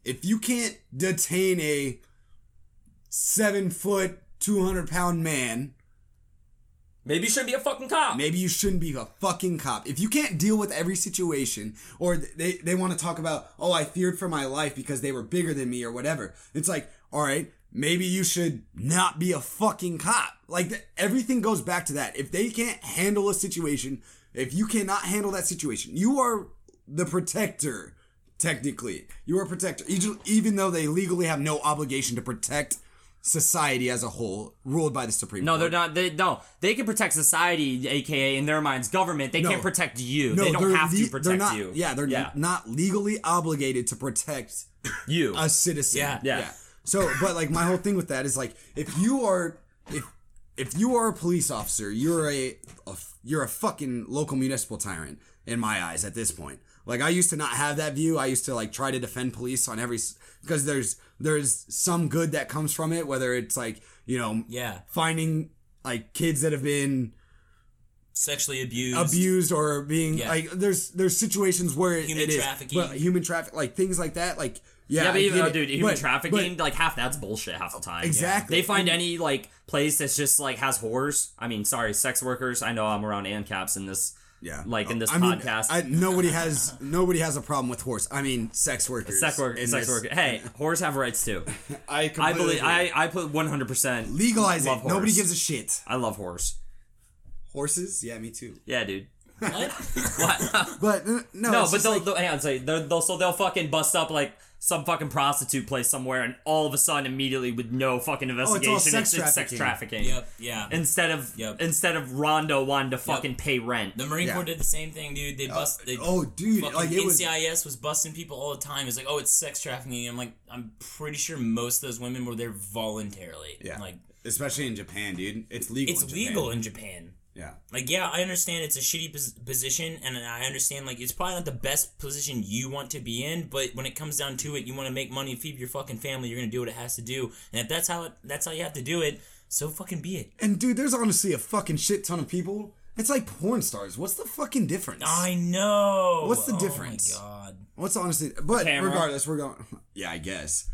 S1: if you can't detain a seven foot, two hundred pound man,
S2: Maybe you shouldn't be a fucking cop.
S1: maybe you shouldn't be a fucking cop. If you can't deal with every situation, or they they want to talk about, oh, I feared for my life because they were bigger than me or whatever. It's like, all right, maybe you should not be a fucking cop. Like th- everything goes back to that. If they can't handle a situation, if you cannot handle that situation, you are the protector. Technically, you are a protector, even though they legally have no obligation to protect society as a whole, ruled by the Supreme
S2: No,
S1: Court.
S2: they're not. They no. They can protect society, aka in their minds, government. They
S1: No.
S2: can't protect you. They don't
S1: they're
S2: have
S1: le-
S2: to
S1: they're
S2: protect
S1: not,
S2: you.
S1: Yeah, they're
S2: yeah.
S1: not legally obligated to protect
S2: you.
S1: a citizen.
S3: Yeah.
S2: Yeah.
S1: So, but like my whole thing with that is like if you are if if you are a police officer, you're a, a you're a fucking local municipal tyrant in my eyes at this point. Like I used to not have that view. I used to like try to defend police on every because there's there's some good that comes from it, whether it's like you know
S3: Yeah.
S1: finding like kids that have been
S3: sexually abused.
S1: abused or being
S3: Yeah.
S1: like there's there's situations where it,
S3: Human
S1: it is
S3: trafficking.
S1: but human traffic like things like that like yeah,
S2: Yeah, but
S1: I
S2: even
S1: get
S2: oh, dude, human
S1: But-
S2: trafficking,
S1: but-
S2: like half that's bullshit half the time.
S1: Exactly.
S2: They find any like place that's just like has whores. I mean, sorry, sex workers. I know I'm around ANCAPs in this.
S1: Yeah
S2: like in this
S1: I mean,
S2: podcast.
S1: I, nobody has nobody has a problem with horse I mean sex workers
S2: Sex work,
S1: in
S2: sex
S1: this-
S2: work. Hey, whores have rights too.
S1: I
S2: I believe.
S1: agree.
S2: I I put 100. percent
S1: legalize
S2: love
S1: it nobody gives a shit
S2: I love horse.
S1: horses yeah me too
S2: Yeah, dude.
S3: What?
S2: What?
S1: but uh, no
S2: no, but they'll,
S1: like-
S2: they'll hang on. Say they'll, they'll so they'll fucking bust up like some fucking prostitute place somewhere, and all of a sudden, immediately with no fucking oh,
S1: all
S2: investigation,
S1: sex
S2: it's, it's sex
S1: trafficking.
S2: trafficking.
S3: yep. Yeah.
S2: Instead of
S3: Yep.
S2: instead of Rondo wanting to fucking pay rent.
S3: The Marine
S1: Yeah.
S3: Corps did the same thing, dude. They uh, bust. They,
S1: oh dude like it was
S3: NCIS was busting people all the time. It's like, oh, it's sex trafficking. I'm like, I'm pretty sure most of those women were there voluntarily.
S1: yeah
S3: Like,
S1: especially in Japan dude it's legal
S3: it's
S1: in Japan.
S3: legal in Japan.
S1: Yeah
S3: Like, yeah, I understand it's a shitty pos- position, and I understand like it's probably not the best position you want to be in. But when it comes down to it, you want to make money, feed your fucking family. You're gonna do what it has to do, and if that's how it, that's how you have to do it. So fucking be it.
S1: and dude there's honestly a fucking shit ton of people it's like porn stars what's the fucking difference
S3: I know.
S1: What's the
S3: Oh my
S1: difference?
S3: god.
S1: What's honestly, but regardless, we're going. Yeah, I guess.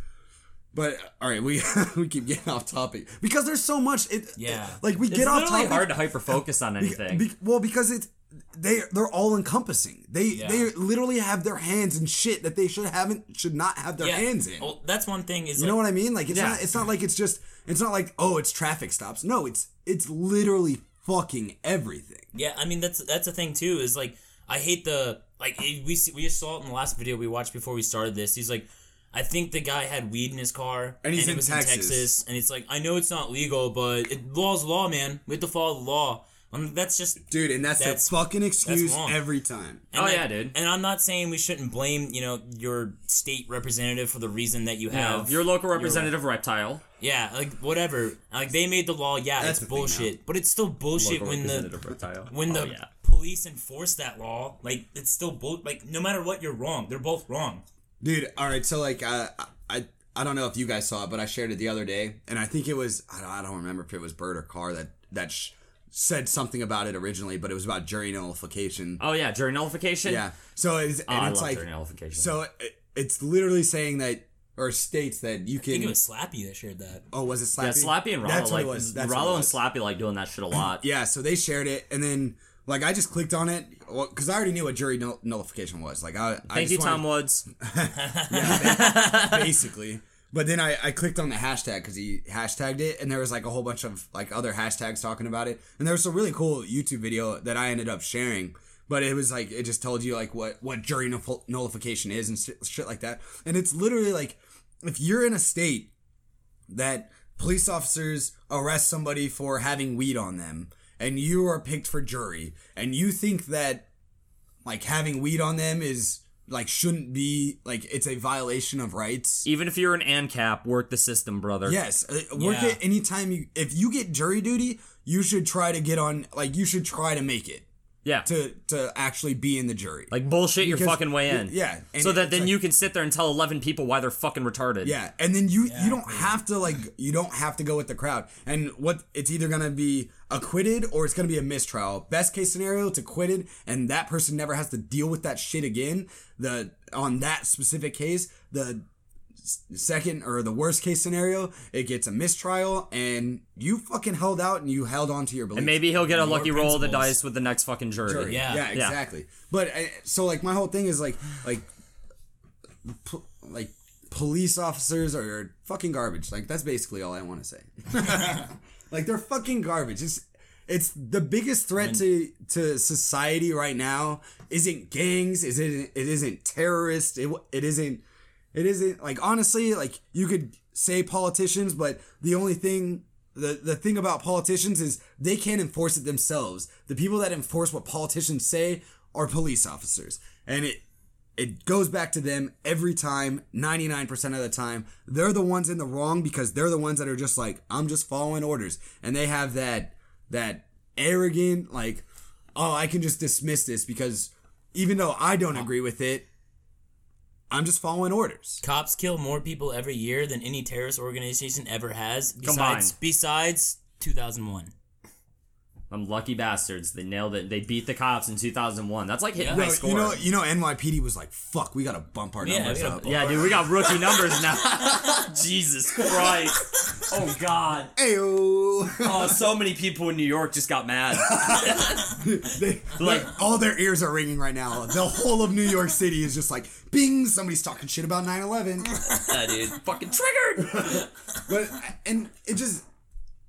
S1: But all right, we we keep getting off topic because there's so much. It
S3: Yeah.
S1: like we
S2: It's
S1: get off topic.
S2: hard to hyper focus on anything.
S1: be- well, because it's they they're all encompassing. They
S3: Yeah.
S1: they literally have their hands in shit that they should haven't should not have their hands in.
S3: Well, that's one thing. Is
S1: you know what I mean? Like it's
S2: Yeah.
S1: not it's not like it's just it's not like oh it's traffic stops. No, it's it's literally fucking everything.
S3: Yeah, I mean that's that's the thing too. Is like I hate the like we we just saw it in the last video we watched before we started this. He's like, I think the guy had weed in his car,
S1: And he's
S3: it
S1: in
S3: was
S1: Texas.
S3: and it's like I know it's not legal, but it, law's law, man. We have to follow the law. I mean, that's just
S1: Dude, and that's,
S3: That's-
S1: the fucking excuse every time.
S3: And
S2: Oh,
S3: like-
S2: yeah, dude.
S3: And I'm not saying we shouldn't blame you know your state representative for the reason that you
S2: You know,
S3: have
S2: your local representative reptile.
S3: Yeah, like whatever. Like they made the law. Yeah,
S1: That's
S3: it's bullshit, but it's still bullshit
S2: Local
S3: when the
S2: reptile.
S3: when
S2: Oh,
S3: the
S2: yeah.
S3: police enforce that law, like it's still bull. Like no matter what, you're wrong. They're both wrong.
S1: Dude, all right. So like, uh, I I don't know if you guys saw it, but I shared it the other day, and I think it was I don't, I don't remember if it was Bird or Carr that that sh- said something about it originally, but it was about jury nullification.
S2: Oh yeah, jury nullification.
S1: Yeah. So it's
S2: Oh,
S1: and
S2: I
S1: it's
S2: love
S1: like
S2: jury nullification.
S1: so it, it's literally saying that or states that you can.
S3: I think it was Slappy that shared that.
S1: oh, was it Slappy?
S2: yeah, Slappy and Rollo
S1: That's what
S2: like
S1: it was. That's what
S2: Rollo
S1: it
S2: and
S1: was.
S2: Slappy like doing that shit a lot.
S1: Yeah, so they shared it, and then like I just clicked on it because I already knew what jury null- nullification was. Like I, I
S2: Thank
S1: just
S2: you, Tom
S1: wanted-
S2: Woods.
S1: basically. But then I, I clicked on the hashtag because he hashtagged it, and there was like a whole bunch of like other hashtags talking about it, and there was a really cool YouTube video that I ended up sharing. But it was like it just told you like what what jury null- nullification is and shit, shit like that, and it's literally like if you're in a state that police officers arrest somebody for having weed on them, and you are picked for jury, and you think that like having weed on them is like shouldn't be like it's a violation of rights.
S2: Even if you're an ANCAP, work the system, brother.
S1: Yes, uh, work
S3: Yeah.
S1: it anytime you if you get jury duty, you should try to get on like you should try to make it
S2: Yeah.
S1: to to actually be in the jury.
S2: like bullshit your fucking way in.
S1: Yeah, and
S2: So that then
S1: like-
S2: you can sit there and tell 11 people why they're fucking retarded.
S1: Yeah, and then you you don't have to like you don't have to go with the crowd. And what it's either gonna be acquitted or it's gonna be a mistrial. Best case scenario, it's acquitted, and that person never has to deal with that shit again. The on that specific case, the s- second or the worst case scenario, it gets a mistrial, and you fucking held out and you held on to your beliefs.
S2: And maybe he'll get a
S3: More
S2: lucky roll of the dice with the next fucking jury.
S1: Jury.
S3: Yeah.
S1: yeah,
S2: Yeah.
S1: exactly. But uh, so like my whole thing is like like po- like police officers are fucking garbage. Like that's basically all I want to say. like they're fucking garbage. It's it's the biggest threat to to society right now. Isn't gangs? Is it? It isn't terrorists. It it isn't. It isn't like honestly like you could say politicians, but the only thing the the thing about politicians is they can't enforce it themselves. The people that enforce what politicians say are police officers, and it it goes back to them every time 99% of the time. They're the ones in the wrong because they're the ones that are just like i'm just following orders. And they have that that arrogant like oh i can just dismiss this because even though i don't oh. agree with it i'm just following orders
S3: Cops kill more people every year than any terrorist organization ever has. Besides,
S2: Combined.
S3: besides 2001.
S2: Them lucky bastards. They nailed it. They beat the cops in 2001. That's like hitting
S3: Yeah.
S2: high score.
S1: you know you know nypd was like fuck we gotta bump our
S3: Yeah,
S1: numbers up
S3: bump-
S2: yeah, dude, we got rookie numbers now. Jesus Christ. Oh, God.
S1: Ayo.
S2: Oh, so many people in New York just got mad.
S1: They, like all their ears are ringing right now. The whole of New York City is just like, bing, somebody's talking shit about 9/11.
S2: yeah, dude. Fucking triggered.
S1: But and it just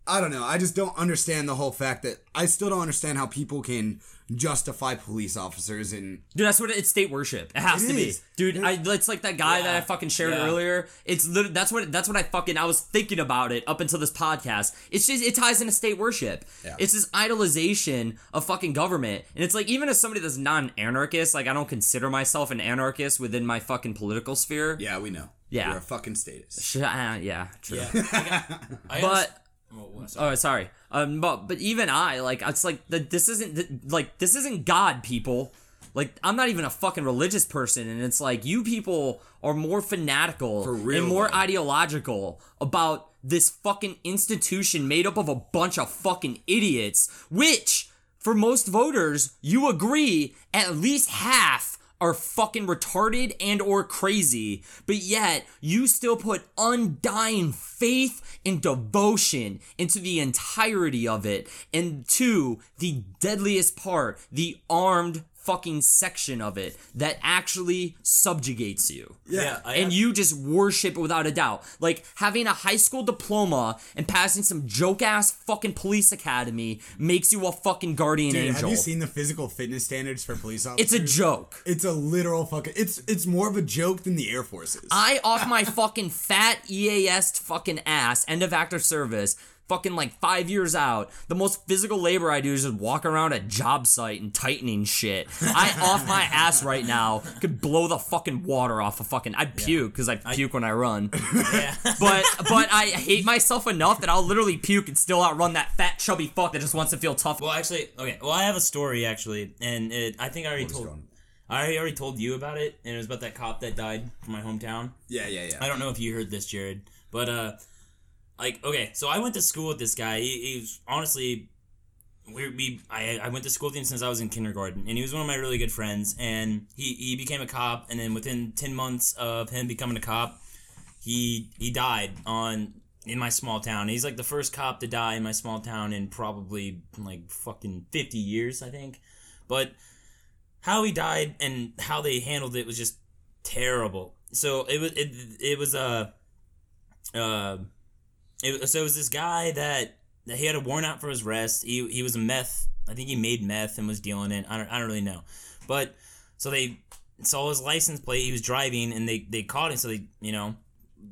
S1: I don't know. I just don't understand the whole fact that I still don't understand how people can justify police officers and
S2: Dude, that's what it, it's state worship. It has
S1: It
S2: to be,
S1: is.
S2: dude. I, it's like that guy that I fucking shared
S3: Yeah.
S2: earlier. It's that's what that's what I fucking I was thinking about it up until this podcast. It's just it ties into state worship.
S1: Yeah.
S2: It's this idolization of fucking government, and it's like even as somebody that's not an anarchist, like I don't consider myself an anarchist within my fucking political sphere.
S1: yeah, we know.
S2: Yeah.
S1: You're a fucking statist.
S2: Sh- uh, yeah, true.
S3: Yeah. I I
S2: But
S3: Oh.
S2: Oh, sorry. Um, but but even I like it's like the, this isn't like this isn't God, people. Like I'm not even a fucking religious person, and it's like you people are more fanatical
S1: real,
S2: and more
S1: though.
S2: ideological about this fucking institution made up of a bunch of fucking idiots, which for most voters you agree at least half are fucking retarded and or crazy but yet you still put undying faith and devotion into the entirety of it. And to the deadliest part the armed fucking section of it that actually subjugates you
S3: Yeah, I
S2: and you just worship it without a doubt. Like having a high school diploma and passing some joke ass fucking police academy makes you a fucking guardian
S1: Dude,
S2: angel.
S1: have you seen the physical fitness standards for police officers?
S2: it's a joke.
S1: It's a literal fucking. It's it's more of a joke than the Air Forces.
S2: I off my fucking fat EAS fucking ass, end of active service, fucking like five years out. The most physical labor I do is just walk around a job site and tightening shit. I off my ass right now could blow the fucking water off a fucking. I'd puke because I puke when I run.
S3: yeah.
S2: but but I hate myself enough that I'll literally puke and still outrun that fat chubby fuck that just wants to feel tough.
S3: Well, actually, okay. Well, I have a story actually, and it, I think I already told.
S1: going?
S3: I already told you about it, and it was about that cop that died from my hometown.
S1: yeah, yeah, yeah.
S3: I don't know if you heard this, Jared, but uh, like okay, so I went to school with this guy. He, he was honestly we, we I, I went to school with him since I was in kindergarten, and he was one of my really good friends. And he, he became a cop, and then within ten months of him becoming a cop, he he died on in my small town. He's like the first cop to die in my small town in probably like fucking fifty years, I think. But how he died and how they handled it was just terrible. So it was it it was a uh, uh it, so it was this guy that that he had a warrant out for his arrest. He he was a meth. I think he made meth and was dealing it. I don't I don't really know, but so they saw his license plate. He was driving and they they caught him. So they you know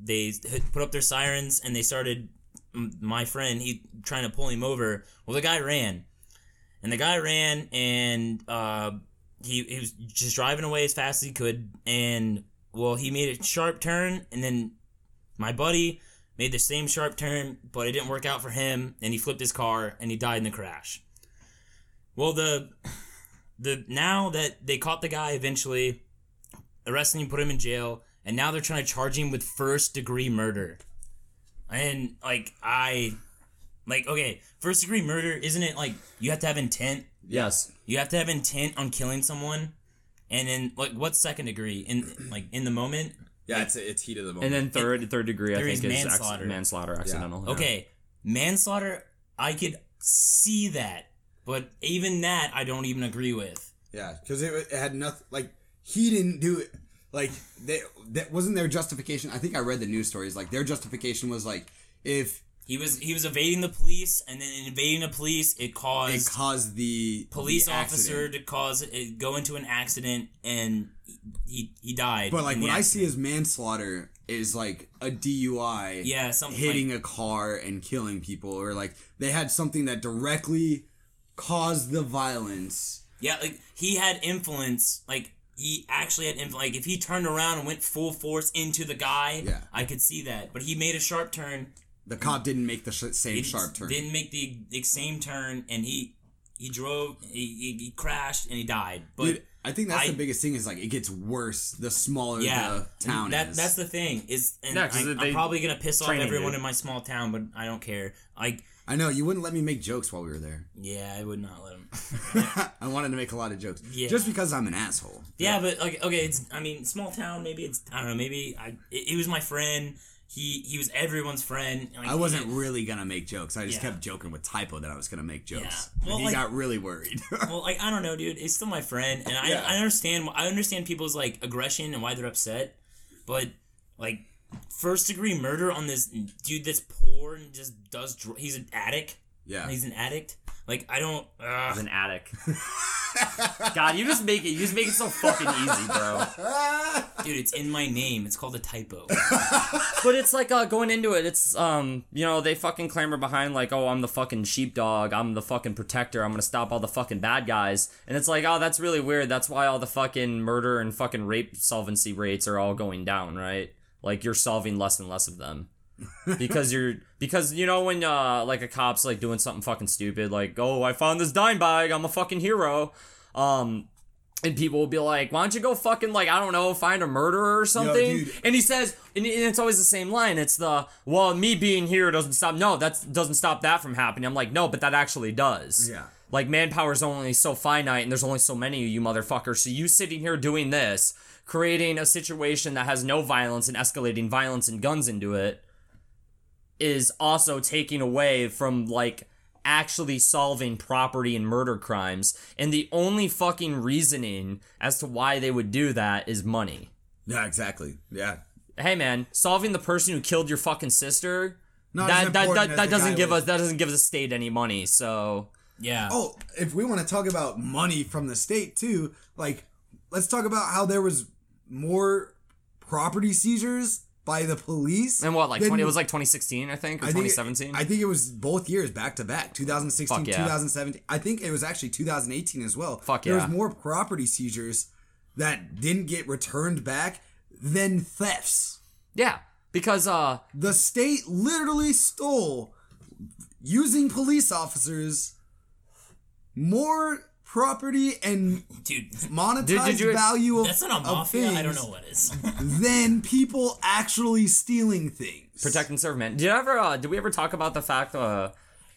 S3: they put up their sirens and they started. My friend he trying to pull him over. Well, the guy ran, and the guy ran and uh he he was just driving away as fast as he could and well he made a sharp turn and then my buddy made the same sharp turn, but it didn't work out for him, and he flipped his car and he died in the crash. Well, the the now that they caught the guy eventually, arrested him, put him in jail, and now they're trying to charge him with first degree murder. And like I, like okay, first degree murder isn't it like you have to have intent?
S2: Yes.
S3: You have to have intent on killing someone, and then like what's second degree in like in the moment?
S1: Yeah, it's it's heat of the moment.
S2: And then third third degree, I
S3: There
S2: think,
S3: is
S2: is
S3: manslaughter.
S2: manslaughter. manslaughter accidental. yeah.
S3: Okay, manslaughter, I could see that, but even that, I don't even agree with.
S1: yeah, because it, it had nothing. Like he didn't do it. Like they, that wasn't their justification. I think I read the news stories. Like their justification was like if
S3: He was he was evading the police, and then in evading the police, it caused
S1: it
S3: caused
S1: the
S3: police
S1: the
S3: officer to cause it go into an accident, and he he died.
S1: But like what I see
S3: accident.
S1: as manslaughter is like a DUI.
S3: yeah, something
S1: hitting
S3: like,
S1: a car and killing people, or like they had something that directly caused the violence.
S3: yeah, like he had influence, like. He actually had influence. Like if he turned around and went full force into the guy,
S1: Yeah.
S3: I could see that. But he made a sharp turn,
S1: The cop didn't make the sh- same
S3: He
S1: sharp turn.
S3: Didn't make the, the same turn, and he he drove, he, he, he crashed, and he died. But
S1: Dude, I think that's
S3: I-
S1: the biggest thing is like it gets worse the smaller
S3: yeah,
S1: the town
S3: that
S1: is.
S3: that's the thing is, and
S2: Yeah, 'cause
S3: I, I'm probably gonna piss off everyone
S2: dude.
S3: in my small town, but I don't care. Like,
S1: I know you wouldn't let me make jokes while we were there.
S3: yeah, I would not let him.
S1: I wanted to make a lot of jokes,
S3: Yeah.
S1: just because I'm an asshole.
S3: yeah, but like, okay, it's I mean, small town. Maybe it's I don't know. Maybe I he was my friend. He he was everyone's friend. Like,
S1: I wasn't really gonna make jokes. I just
S3: Yeah.
S1: kept joking with Typo that I was gonna make jokes.
S3: Yeah. Well,
S1: he
S3: like-
S1: got really worried.
S3: well, like I don't know, dude. He's still my friend, and I,
S1: Yeah.
S3: I understand. I understand people's like aggression and why they're upset, but like first degree murder on this dude that's poor and just does. Dr- he's an addict.
S1: yeah.
S3: He's an addict. Like I don't.
S2: As
S3: Uh,
S2: an addict. God, you just make it. You just make it so fucking easy, bro.
S3: dude, it's in my name. It's called a typo.
S2: But it's like uh, going into it. It's um, you know, they fucking clamor behind like, oh, I'm the fucking sheepdog. I'm the fucking protector. I'm gonna stop all the fucking bad guys. And it's like, oh, that's really weird. That's why all the fucking murder and fucking rape solvency rates are all going down, right? Like you're solving less and less of them. Because you're because you know when uh like a cop's like doing something fucking stupid like oh I found this dime bag I'm a fucking hero um and people will be like, "Why don't you go fucking like I don't know, find a murderer or something?"
S1: dude.
S2: and he says, and and it's always the same line. It's the, "Well, me being here doesn't stop." No, that doesn't stop that from happening. I'm like, no, but that actually does.
S1: Yeah.
S2: Like manpower is only so finite, and there's only so many of you motherfuckers. So you sitting here doing this, creating a situation that has no violence and escalating violence and guns into it, is also taking away from like actually solving property and murder crimes. And the only fucking reasoning as to why they would do that is money.
S1: yeah, exactly. Yeah.
S2: Hey man, solving the person who killed your fucking sister.
S1: Not as
S2: that that, that, that doesn't give
S1: with-
S2: us that doesn't give the state any money. So
S3: Yeah.
S1: Oh, if we want to talk about money from the state too, like let's talk about how there was more property seizures by the police.
S2: and what like
S1: than-
S2: twenty? It was like 2016, I think, or
S1: I think it-
S2: 2017.
S1: I think it was both years back to back, 2016,
S2: yeah.
S1: 2017. I think it was actually 2018 as well.
S2: Fuck yeah.
S1: There was more property seizures that didn't get returned back than thefts.
S2: yeah, because uh,
S1: The state literally stole using police officers more property and
S3: dude.
S1: monetized
S2: Did- did you-
S1: value of,
S3: That's not a mafia. I don't
S1: things
S3: know what is.
S1: then people actually stealing things.
S2: Protect and serve, man. Did you ever? Uh, did we ever talk about the fact? Uh,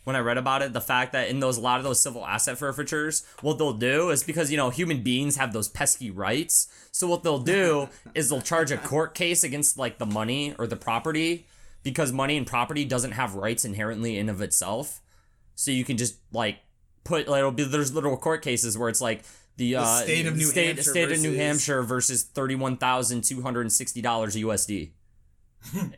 S2: when I read about it, the fact that in those a lot of those civil asset forfeitures, what they'll do is because you know human beings have those pesky rights. So what they'll do is they'll charge a court case against like the money or the property because money and property doesn't have rights inherently in of itself. So you can just like put like it'll be there's little court cases where it's like the, uh,
S1: state of New
S2: state,
S1: Hampshire
S2: state of New
S1: versus-
S2: Hampshire versus thirty one thousand two hundred and sixty dollars USD.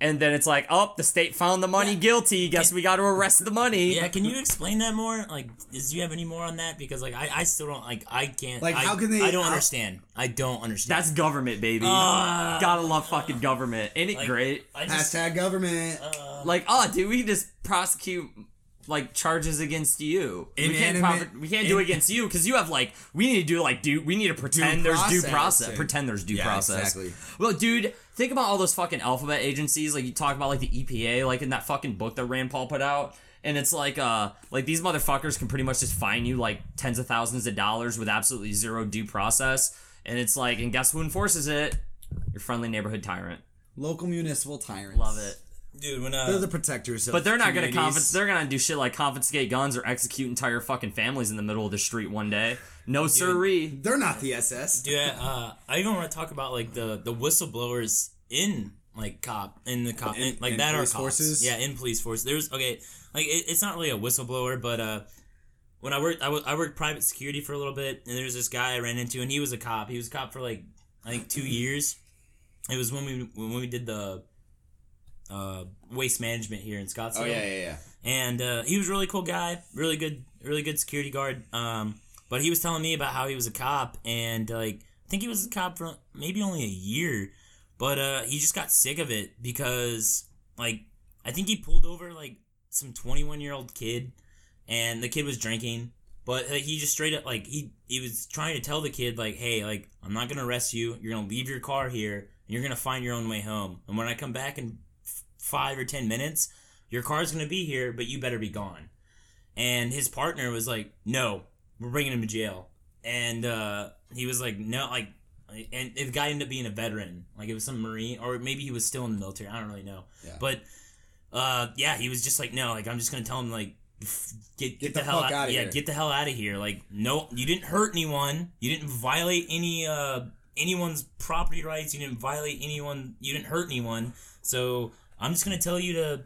S2: And then it's like, oh, the state found the money guilty. Guess we got to arrest the money.
S3: yeah, can you explain that more? Like, is do you have any more on that? Because like, I, I still don't like. I can't.
S1: Like,
S3: I,
S1: how can they-
S3: I don't
S1: how-
S3: understand. I don't understand.
S2: That's government, baby.
S3: Uh,
S2: Gotta love fucking government. Ain't it
S3: like,
S2: great?
S3: Just,
S1: Hashtag government.
S2: Like, oh, dude, we can just prosecute like charges against you. We can't, proper- we can't do it against you because you have like we need to do like do we need to pretend there's due
S1: process
S2: process. Pretend there's due
S1: Yeah,
S2: process.
S1: exactly.
S2: Well, dude, think about all those fucking alphabet agencies. Like you talk about like the EPA, like in that fucking book that Rand Paul put out. And it's like, uh, like these motherfuckers can pretty much just fine you like tens of thousands of dollars with absolutely zero due process. And it's like, and guess who enforces it? Your friendly neighborhood tyrant.
S1: Local municipal tyrants.
S2: Love it.
S3: Dude. When uh, They're
S1: the protectors. Of
S2: But they're not gonna
S1: communities.
S2: confis- They're gonna do shit like confiscate guns or execute entire fucking families in the middle of the street one day. No siree.
S1: They're not the SS.
S3: dude, uh, I even want to talk about like the the whistleblowers in like cop in the cop in,
S1: In-
S3: like
S1: in
S3: that are
S1: police
S3: cops.
S1: forces?
S3: Yeah, in police force. There's okay, like it, it's not really a whistleblower, but uh, when I worked, I wo- I worked private security for a little bit, and there's this guy I ran into, and he was a cop. He was a cop for like I think two years. It was when we when we did the uh, waste management here in Scottsdale
S1: Oh yeah, yeah, yeah.
S3: and uh, he was a really cool guy, really good, really good security guard. Um, but he was telling me about how he was a cop, and like I think he was a cop for maybe only a year, but uh, he just got sick of it because like I think he pulled over like some twenty one year old kid, and the kid was drinking. But like, he just straight up like he he was trying to tell the kid like, hey, like I'm not gonna arrest you. You're gonna leave your car here, and you're gonna find your own way home. And when I come back f- five or ten minutes, your car's gonna be here, but you better be gone. And his partner was like, no, we're bringing him to jail. And uh, he was like, no, like, and the guy ended up being a veteran, like it was some marine, or maybe he was still in the military. I don't really know.
S1: Yeah.
S3: But uh, yeah, he was just like, no, like I'm just gonna tell him like. f- Get, get,
S1: the
S3: the, hell
S1: fuck
S3: out!
S1: outta
S3: yeah,
S1: here.
S3: get the hell out of here! Like, no, you didn't hurt anyone. You didn't violate any uh anyone's property rights. You didn't violate anyone. You didn't hurt anyone. So I'm just gonna tell you to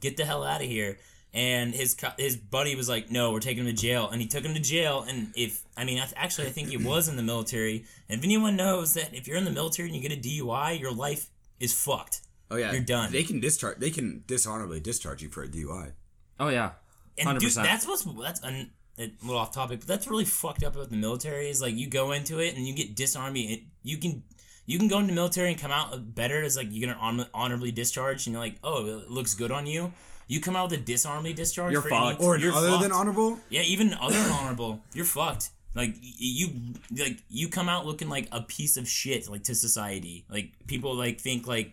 S3: get the hell out of here. And his co- his buddy was like, "No, we're taking him to jail." And he took him to jail. And if I mean, I th- actually, I think he was in the military. And if anyone knows that if you're in the military and you get a DUI, your life is fucked.
S1: Oh yeah,
S3: You're done.
S1: They can discharge. They can dishonorably discharge you for a DUI.
S2: Oh yeah.
S3: And dude, that's what's that's an, a little off topic, but that's really fucked up about the military. Is like you go into it and you get disarmed. It, you can you can go into the military and come out better as like you're gonna honor, honorably discharge, and you're like, oh, it looks good on you. You come out with a dishonorably discharge.
S2: You're
S3: for
S2: fucked.
S3: Any,
S1: Or
S3: you're
S1: other than honorable.
S3: yeah, even other than honorable, you're fucked. Like you, like you come out looking like a piece of shit, like to society. Like people like think like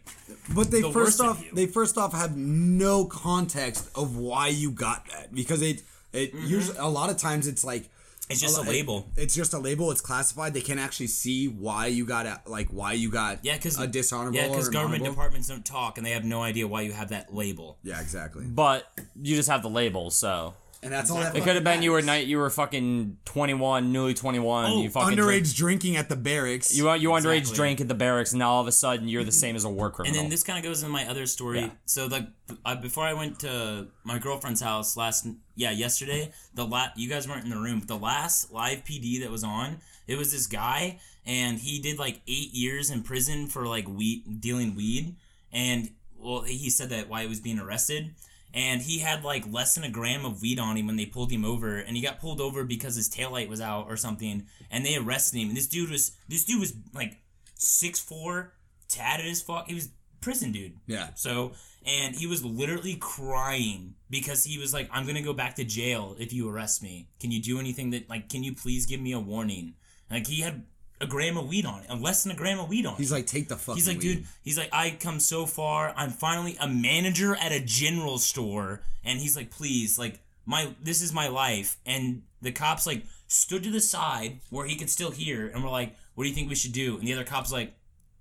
S1: But they
S3: The
S1: first off, they first off have no context of why you got that because it it
S3: Mm-hmm.
S1: usually a lot of times it's like
S3: it's just a
S1: lot-
S3: label.
S1: It's just a label. It's classified. They can't actually see why you got a, like why you got
S3: Yeah, because
S1: a dishonorable.
S3: Yeah, because government
S1: honorable.
S3: departments don't talk, and they have no idea why you have that label.
S1: Yeah, exactly.
S2: But you just have the label, so
S1: And that's all that.
S2: it could have been you were night you were fucking twenty one, newly twenty one.
S3: Oh,
S2: you fucking
S1: underage
S2: drink,
S1: drinking at the barracks.
S2: you you underage
S3: Exactly.
S2: drink at the barracks, and now all of a sudden you're the same as a war criminal.
S3: And then this kind of goes into my other story.
S2: Yeah.
S3: So like uh, before I went to my girlfriend's house last yeah yesterday, the la- you guys weren't in the room, but the last live PD that was on, it was this guy, and he did like eight years in prison for like weed dealing weed, and well he said that why he was being arrested. And he had like less than a gram of weed on him when they pulled him over, and he got pulled over because his taillight was out or something, and they arrested him. And this dude was this dude was like six four, tatted as fuck. He was prison dude.
S1: Yeah.
S3: So and he was literally crying because he was like, "I'm gonna go back to jail if you arrest me. Can you do anything that like? Can you please give me a warning?" Like he had a gram of weed on it, less than a gram of weed on. it.
S1: He's like, take the fucking.
S3: He's like,
S1: weed.
S3: dude, he's like, I come so far. I'm finally a manager at a general store. And he's like, please, like, my this is my life and the cops like stood to the side where he could still hear and we're like what do you think we should do and the other cops like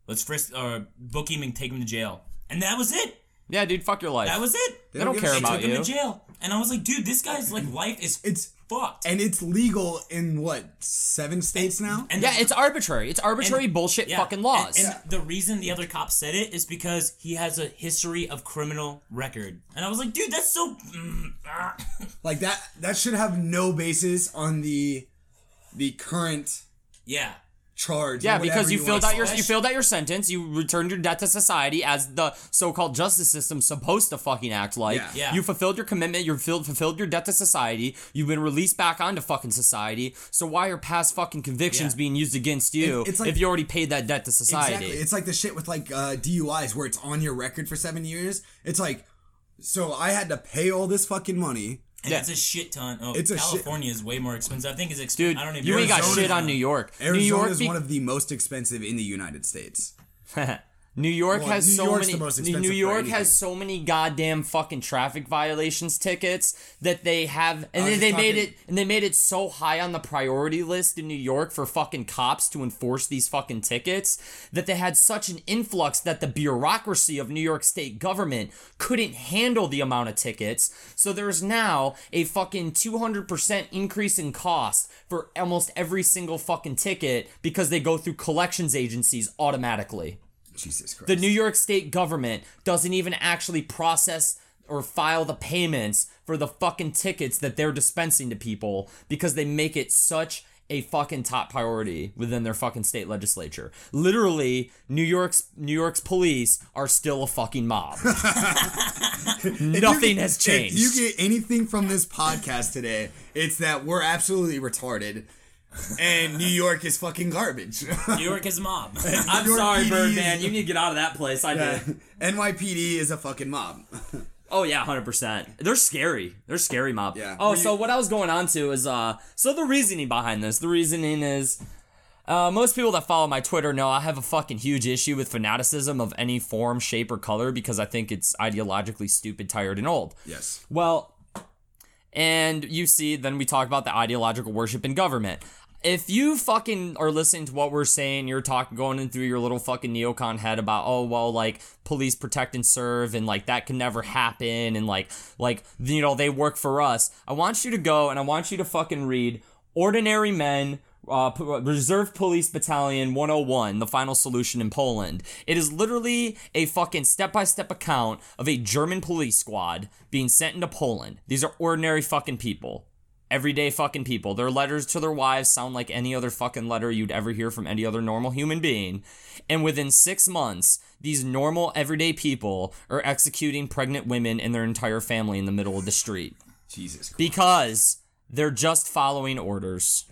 S3: let's frisk or book him and take him to jail and that was it
S2: Yeah, dude, fuck your life.
S3: that was it
S2: they don't
S1: give a
S2: care
S1: shit.
S2: about
S3: took him to jail and i was like dude this guy's like life is
S1: It's
S3: fucked
S1: and it's legal in what seven states now.
S3: and
S2: Yeah,
S3: the-
S2: it's arbitrary. It's arbitrary bullshit
S3: Yeah,
S2: fucking
S3: and-
S2: laws.
S3: And, the reason the other cop said it is because he has a history of criminal record. And I was like, dude, that's so. mm, ah.
S1: Like that that should have no basis on the the current
S3: yeah.
S1: Charge.
S2: yeah, because you,
S1: wanna
S2: filled out
S1: call
S2: your you filled out your sentence, you returned your debt to society as the so-called justice system's supposed to fucking act like.
S1: Yeah.
S3: Yeah.
S2: You fulfilled your commitment, you fulfilled fulfilled your debt to society, you've been released back onto fucking society. So why are past fucking convictions
S3: Yeah.
S2: being used against you
S1: It- it's like-
S2: if you already paid that debt to society?
S1: Exactly. It's like the shit with like uh, DUIs where it's on your record for seven years. It's like, so I had to pay all this fucking money.
S3: And
S2: Yeah.
S3: it's a shit ton. Oh,
S1: It's a shit-
S3: California is way more expensive. I think it's
S2: Dude,
S3: expensive. I don't even
S2: you ain't got shit on New York.
S1: Arizona
S2: New York
S1: is
S2: be-
S1: one of the most expensive in the United States.
S2: New York
S1: Well,
S2: has
S1: New
S2: so
S1: York's
S2: many. New York has so many goddamn fucking traffic violations tickets that they have, and they, they
S1: just
S2: made it, and they made it so high on the priority list in New York for fucking cops to enforce these fucking tickets that they had such an influx that the bureaucracy of New York State government couldn't handle the amount of tickets. So there's now a fucking 200% increase in cost for almost every single fucking ticket because they go through collections agencies automatically.
S1: Jesus Christ.
S2: The New York State government doesn't even actually process or file the payments for the fucking tickets that they're dispensing to people because they make it such a fucking top priority within their fucking state legislature. Literally, New York's New York's police are still a fucking mob. Nothing
S1: get-
S2: has changed.
S1: If you get anything from this podcast today, it's that we're absolutely retarded, and New York is fucking garbage.
S3: New York is mob.
S2: I'm sorry, Birdman. You need to get out of that place. I
S1: Yeah.
S2: did.
S1: NYPD is a fucking mob.
S2: Oh yeah, hundred percent. They're scary. They're scary mob.
S1: Yeah.
S2: Oh,
S1: Were
S2: so
S1: you-
S2: what I was going on to is uh, so the reasoning behind this. The reasoning is, uh, most people that follow my Twitter know I have a fucking huge issue with fanaticism of any form, shape, or color because I think it's ideologically stupid, tired, and old.
S1: Yes.
S2: Well, and you see, then we talk about the ideological worship in government. If you fucking are listening to what we're saying, you're talking going in through your little fucking neocon head about oh well like police protect and serve and like that can never happen and like like you know they work for us. I want you to go and I want you to fucking read Ordinary Men uh, Reserve Police Battalion 101, the final solution in Poland. It is literally a fucking step by step account of a German police squad being sent into Poland. These are ordinary fucking people. Everyday fucking people. Their letters to their wives sound like any other fucking letter you'd ever hear from any other normal human being. And within six months, these normal everyday people are executing pregnant women and their entire family in the middle of the street
S1: Jesus Christ.
S2: because they're just following orders.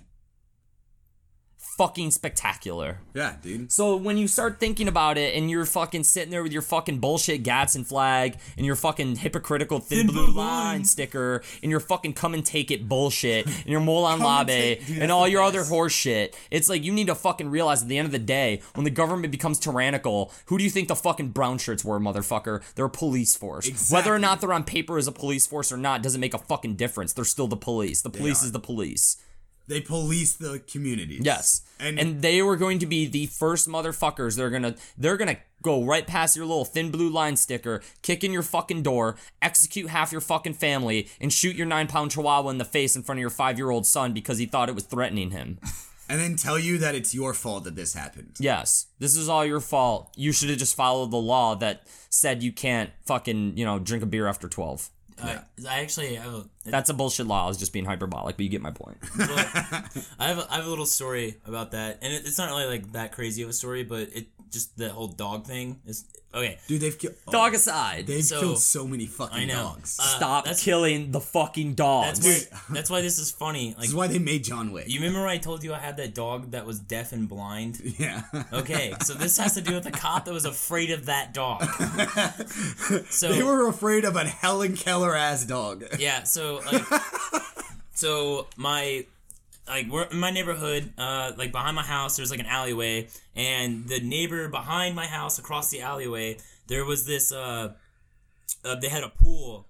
S2: Fucking spectacular.
S1: Yeah, dude.
S2: So when you start thinking about it and you're fucking sitting there with your fucking bullshit Gadsden flag and your fucking hypocritical thin,
S3: Thin
S2: blue
S3: blue
S2: line
S3: line.
S2: sticker and your fucking come and take it bullshit and your Molon
S1: Come and
S2: Labe
S1: take- dude,
S2: and all
S1: the
S2: your other
S1: best.
S2: horse shit. It's like you need to fucking realize at the end of the day, when the government becomes tyrannical, who do you think the fucking brown shirts were, motherfucker? They're a police force. Whether or not they're on paper as a police force or not doesn't make a fucking difference. They're still the police. The police is the police.
S1: They police the communities.
S2: Yes.
S1: And,
S2: And they were going to be the first motherfuckers. They're gonna they're gonna go right past your little thin blue line sticker, kick in your fucking door, execute half your fucking family, and shoot your nine pound chihuahua in the face in front of your five year old son because he thought it was threatening him.
S1: and then tell you that it's your fault that this happened.
S2: yes. This is all your fault. You should have just followed the law that said you can't fucking, you know, drink a beer after twelve.
S3: Uh, I actually have a,
S2: That's a bullshit law. I was just being hyperbolic, but you get my point.
S3: I have a, I have a little story about that, and it, it's not really like that crazy of a story, but it just the whole dog thing is okay.
S1: Dude, they've killed.
S2: Dog aside.
S1: They've
S3: So-
S1: killed so many fucking
S3: I know.
S1: dogs.
S3: Uh,
S2: Stop
S3: that's-
S2: killing the fucking dogs.
S3: That's why that's why this is funny. Like
S1: this is why they made John Wick.
S3: you remember when I told you I had that dog that was deaf and blind?
S1: yeah.
S3: Okay, so this has to do with the cop that was afraid of that dog. So
S1: they were afraid of a Helen Keller ass dog.
S3: yeah, so like, so my like we're in my neighborhood, uh, like behind my house, there's like an alleyway, and the neighbor behind my house across the alleyway, there was this uh, uh they had a pool,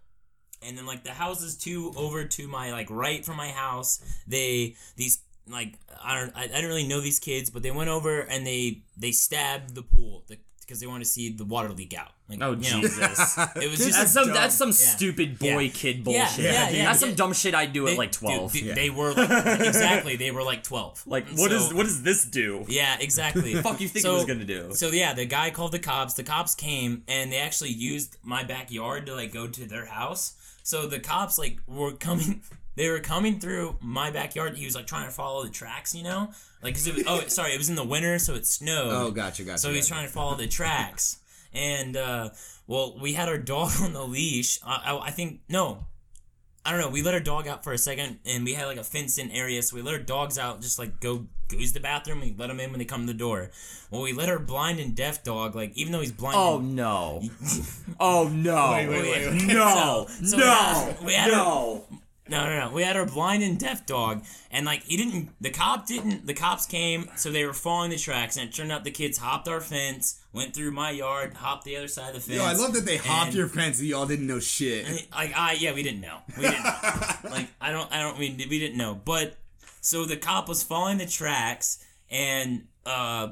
S3: and then like the houses two over to my like right from my house, they these like I don't I, I didn't really know these kids, but they went over and they they stabbed the pool because they want to see the water leak out. Like,
S2: Oh
S3: you know,
S2: Jesus.
S3: it was just
S2: That's some
S1: dumb.
S2: that's some
S3: Yeah.
S2: stupid boy
S3: Yeah.
S2: kid bullshit.
S3: yeah, yeah,
S2: That's
S3: yeah.
S2: some dumb shit I'd do
S3: they,
S2: at like twelve.
S3: dude,
S1: Yeah.
S3: They were like, exactly they were like twelve.
S2: Like what is
S3: So-
S2: what does this do?
S3: Yeah, exactly.
S2: fuck you think it was gonna do?
S3: So yeah, the guy called the cops. The cops came and they actually used my backyard to like go to their house. So the cops like were coming. They were coming through my backyard. He was like trying to follow the tracks, you know, like 'cause it was, oh sorry, it was in the winter, so it snowed.
S1: Oh, gotcha, gotcha.
S3: So he was
S1: gotcha.
S3: trying to follow the tracks, and uh, well, we had our dog on the leash. I, I, I think no, I don't know. We let our dog out for a second, and we had like a fenced-in area, so we let our dogs out, just like go go use the bathroom. We let them in when they come to the door. Well, we let our blind and deaf dog, like even though he's blind.
S2: Oh no! Oh no!
S1: Wait, wait, wait, wait.
S2: No!
S3: So- so
S2: no!
S3: we had- we had
S2: no!
S3: No, no, no. We had our blind and deaf dog, and like he didn't. The cop didn't. The cops came, so they were following the tracks, and it turned out the kids hopped our fence, went through my yard, hopped the other side of the fence.
S1: Yo, I love that they hopped
S3: and-
S1: your fence and y'all didn't know shit.
S3: like I yeah we didn't know we didn't know. like I don't I don't we, we didn't know but so the cop was following the tracks and uh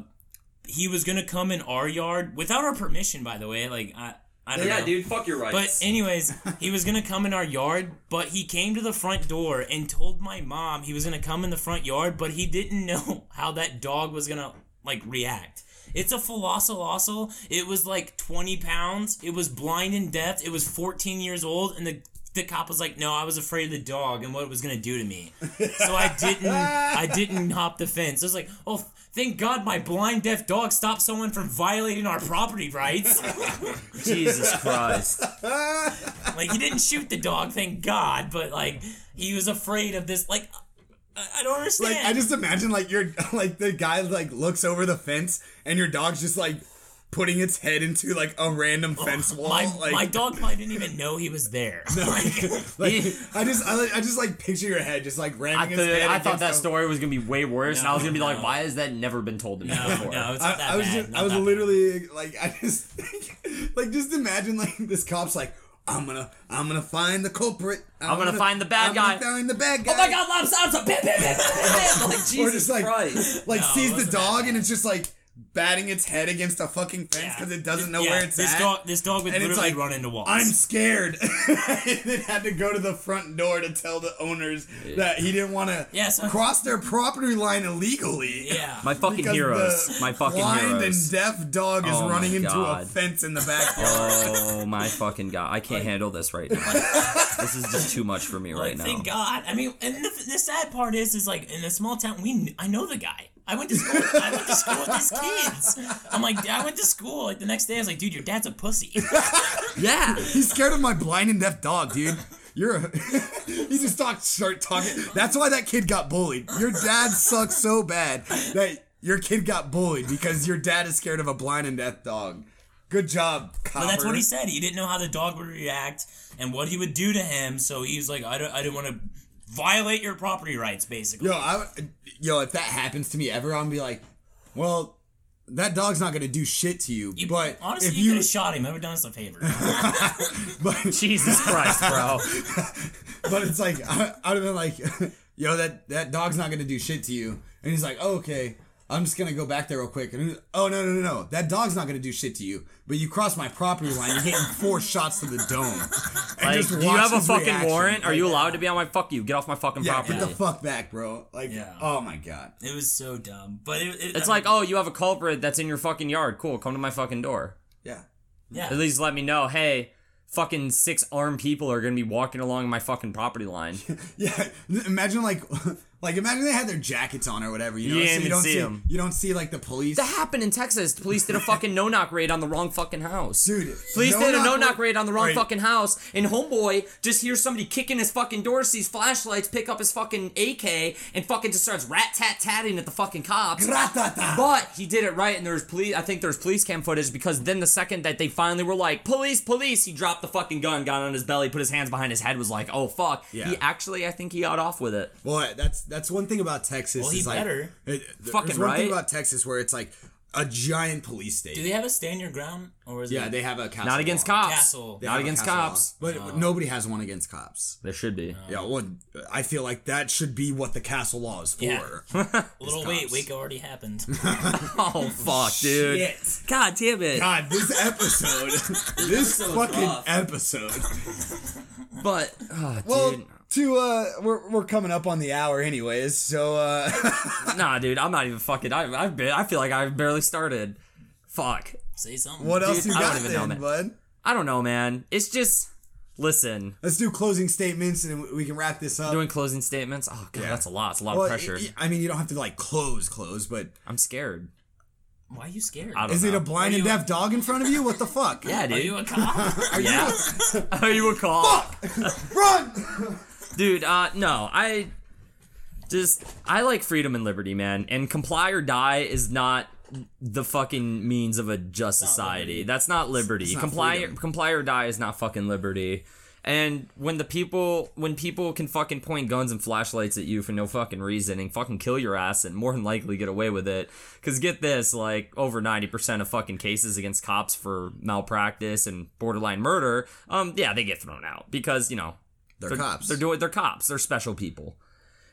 S3: he was gonna come in our yard without our permission by the way like I I don't
S2: Yeah,
S3: know
S2: dude, fuck your rights.
S3: but anyways he was gonna come in our yard but he came to the front door and told my mom he was gonna come in the front yard but he didn't know how that dog was gonna like react it's a Velociraptor. It was like 20 pounds. It was blind and deaf. It was 14 years old, and the the cop was like, "No, I was afraid of the dog and what it was gonna do to me." So I didn't. I didn't hop the fence. I was like, "Oh, thank God, my blind deaf dog stopped someone from violating our property rights."
S2: Jesus Christ!
S3: like he didn't shoot the dog, thank God, but like he was afraid of this. Like I, I don't understand.
S1: Like I just imagine like you're like the guy like looks over the fence and your dog's just like putting its head into like a random fence wall.
S3: Oh, my,
S1: like,
S3: my dog probably didn't even know he was there. Like,
S1: like, I just I, like- I just like picture your head just like ramming
S2: I,
S1: its head
S2: I thought that
S1: a-
S2: story was gonna be way worse, and I was gonna be like, "Why has that never been told to me
S3: no,
S2: before?"
S3: no, it's not that
S1: I, I was
S3: bad.
S1: just
S3: not
S1: I was
S3: that bad.
S1: literally like I just like just imagine like this cop's like I'm gonna I'm gonna find the culprit.
S2: I'm gonna find the bad guy.
S1: I'm
S2: guy."
S1: Gonna find the bad guy.
S2: Oh my God, Lobster! Like Jesus
S1: Or just like
S2: Christ!
S1: like
S3: No,
S1: sees the dog and it's just like batting its head against a fucking fence because it doesn't know
S3: Yeah,
S1: where it's
S3: this
S1: at.
S3: Dog, this dog would
S1: and
S3: literally
S1: like
S3: run into walls.
S1: I'm scared. and then had to go to the front door to tell the owners that he didn't want to
S3: Yeah, so-
S1: cross their property line illegally.
S3: yeah.
S2: My fucking heroes.
S1: the
S2: My fucking
S1: blind
S2: heroes.
S1: and deaf dog is
S2: Oh
S1: running into a fence in the backyard.
S2: Oh my fucking god! I can't handle this right now. this is just too much for me right
S3: Like,
S2: now.
S3: thank God. I mean, and the, the sad part is, is like in a small town, we I know the guy. I went to school. I went to school with these kids. I'm like, I went to school. Like the next day, I was like, dude, your dad's a pussy.
S2: Yeah.
S1: He's scared of my blind and deaf dog, dude. You're a, he just talk, start talking. That's why that kid got bullied. Your dad sucks so bad that your kid got bullied because your dad is scared of a blind and deaf dog. Good job, copper.
S3: But that's what he said. He didn't know how the dog would react and what he would do to him. So he was like, I don't, I didn't want to violate your property rights, basically.
S1: Yo, I, would- yo, if that happens to me ever, I'm gonna be like, well, that dog's not gonna do shit to you.
S3: You-
S1: but
S3: honestly,
S1: if
S3: you,
S1: you,
S3: could have shot him. I would have done us a favor.
S1: but,
S2: Jesus Christ, bro.
S1: but it's like I, I'd have been like, yo, that that dog's not gonna do shit to you. And he's like, oh, okay. I'm just gonna go back there real quick. And oh no no no no, that dog's not gonna do shit to you. But you cross my property line, you're getting four shots to the dome.
S2: Like,
S1: just
S2: do you have a fucking
S1: reaction.
S2: warrant? Are you allowed to be on my fuck you? Get off my fucking
S1: Yeah,
S2: property.
S1: get the fuck back, bro. Like,
S3: Yeah.
S1: oh my god.
S3: it was so dumb. But it, it,
S2: it's
S3: I
S2: like,
S3: mean,
S2: oh, you have a culprit that's in your fucking yard. Cool, come to my fucking door.
S1: Yeah.
S3: yeah.
S2: At least let me know, hey, fucking six armed people are gonna be walking along my fucking property line.
S1: Yeah, imagine like, like imagine they had their jackets on or whatever. You know,
S2: You
S1: so you don't
S2: see
S1: see
S2: 'em.
S1: You don't see like the police.
S2: That happened in Texas. The police did a fucking no knock raid on the wrong fucking house.
S1: Dude,
S2: Police did a
S1: no-knock
S2: no knock
S1: ra-
S2: raid on the wrong
S1: Wait.
S2: fucking house, and homeboy just hears somebody kicking his fucking door, sees flashlights, pick up his fucking AK, and fucking just starts rat tat tatting at the fucking cops.
S1: Gratata.
S2: But he did it right, and there's police. I think there's police cam footage because then the second that they finally were like, "Police, police," he dropped the fucking gun, got on his belly, put his hands behind his head, was like, "Oh fuck."
S1: Yeah.
S2: He actually, I think he got off with it.
S1: Well, that's that's one thing about Texas.
S3: Well, he
S1: is like,
S3: better.
S1: It,
S2: Fucking
S1: one thing
S2: right.
S1: about Texas where it's like a giant police state.
S3: Do they have a stand your ground or is
S1: yeah,
S3: it
S1: they have a castle
S2: Not against
S1: law.
S2: cops.
S3: castle?
S1: They
S2: Not against
S1: castle law.
S2: cops.
S1: but nobody has one against cops.
S2: There should be.
S1: Yeah, well, I feel like that should be what the castle law is for.
S3: Yeah. Little wait,
S1: cops.
S3: Waco already happened.
S2: Oh fuck, dude.
S1: Shit.
S2: God damn it.
S1: God, this episode, this fucking
S2: rough.
S1: episode.
S2: But oh,
S1: Well,
S2: dude.
S1: to uh, we're we're coming up on the hour, anyways. So uh,
S2: Nah, dude, I'm not even fucking. I I, ba- I feel like i've barely started. Fuck.
S3: Say something.
S1: what else you
S2: I don't
S1: got
S2: even know,
S1: then,
S2: man.
S1: bud?
S2: I don't know, man. It's just listen.
S1: Let's do closing statements and we can wrap this up.
S2: Doing closing statements. Oh god,
S1: Yeah.
S2: that's a lot. It's a lot
S1: Well,
S2: of pressure.
S1: I mean, you don't have to like close, close, but
S2: I'm scared.
S3: Why are you scared?
S2: I don't
S1: is
S2: know.
S1: it a blind and
S3: you-
S1: deaf dog in front of you? What the fuck?
S2: Yeah, dude.
S3: Are
S2: dude.
S3: you a cop?
S2: yeah. Are you a cop? Fuck!
S1: Run!
S2: dude uh no i just i like freedom and liberty man and comply or die is not the fucking means of a just society
S3: liberty.
S2: that's not liberty
S1: It's not
S2: comply
S1: freedom.
S2: comply or die is not fucking liberty and when the people when people can fucking point guns and flashlights at you for no fucking reason and fucking kill your ass and more than likely get away with it because get this like over 90% of fucking cases against cops for malpractice and borderline murder um yeah they get thrown out because you know
S1: They're cops.
S2: they're doing. They're cops. They're special people.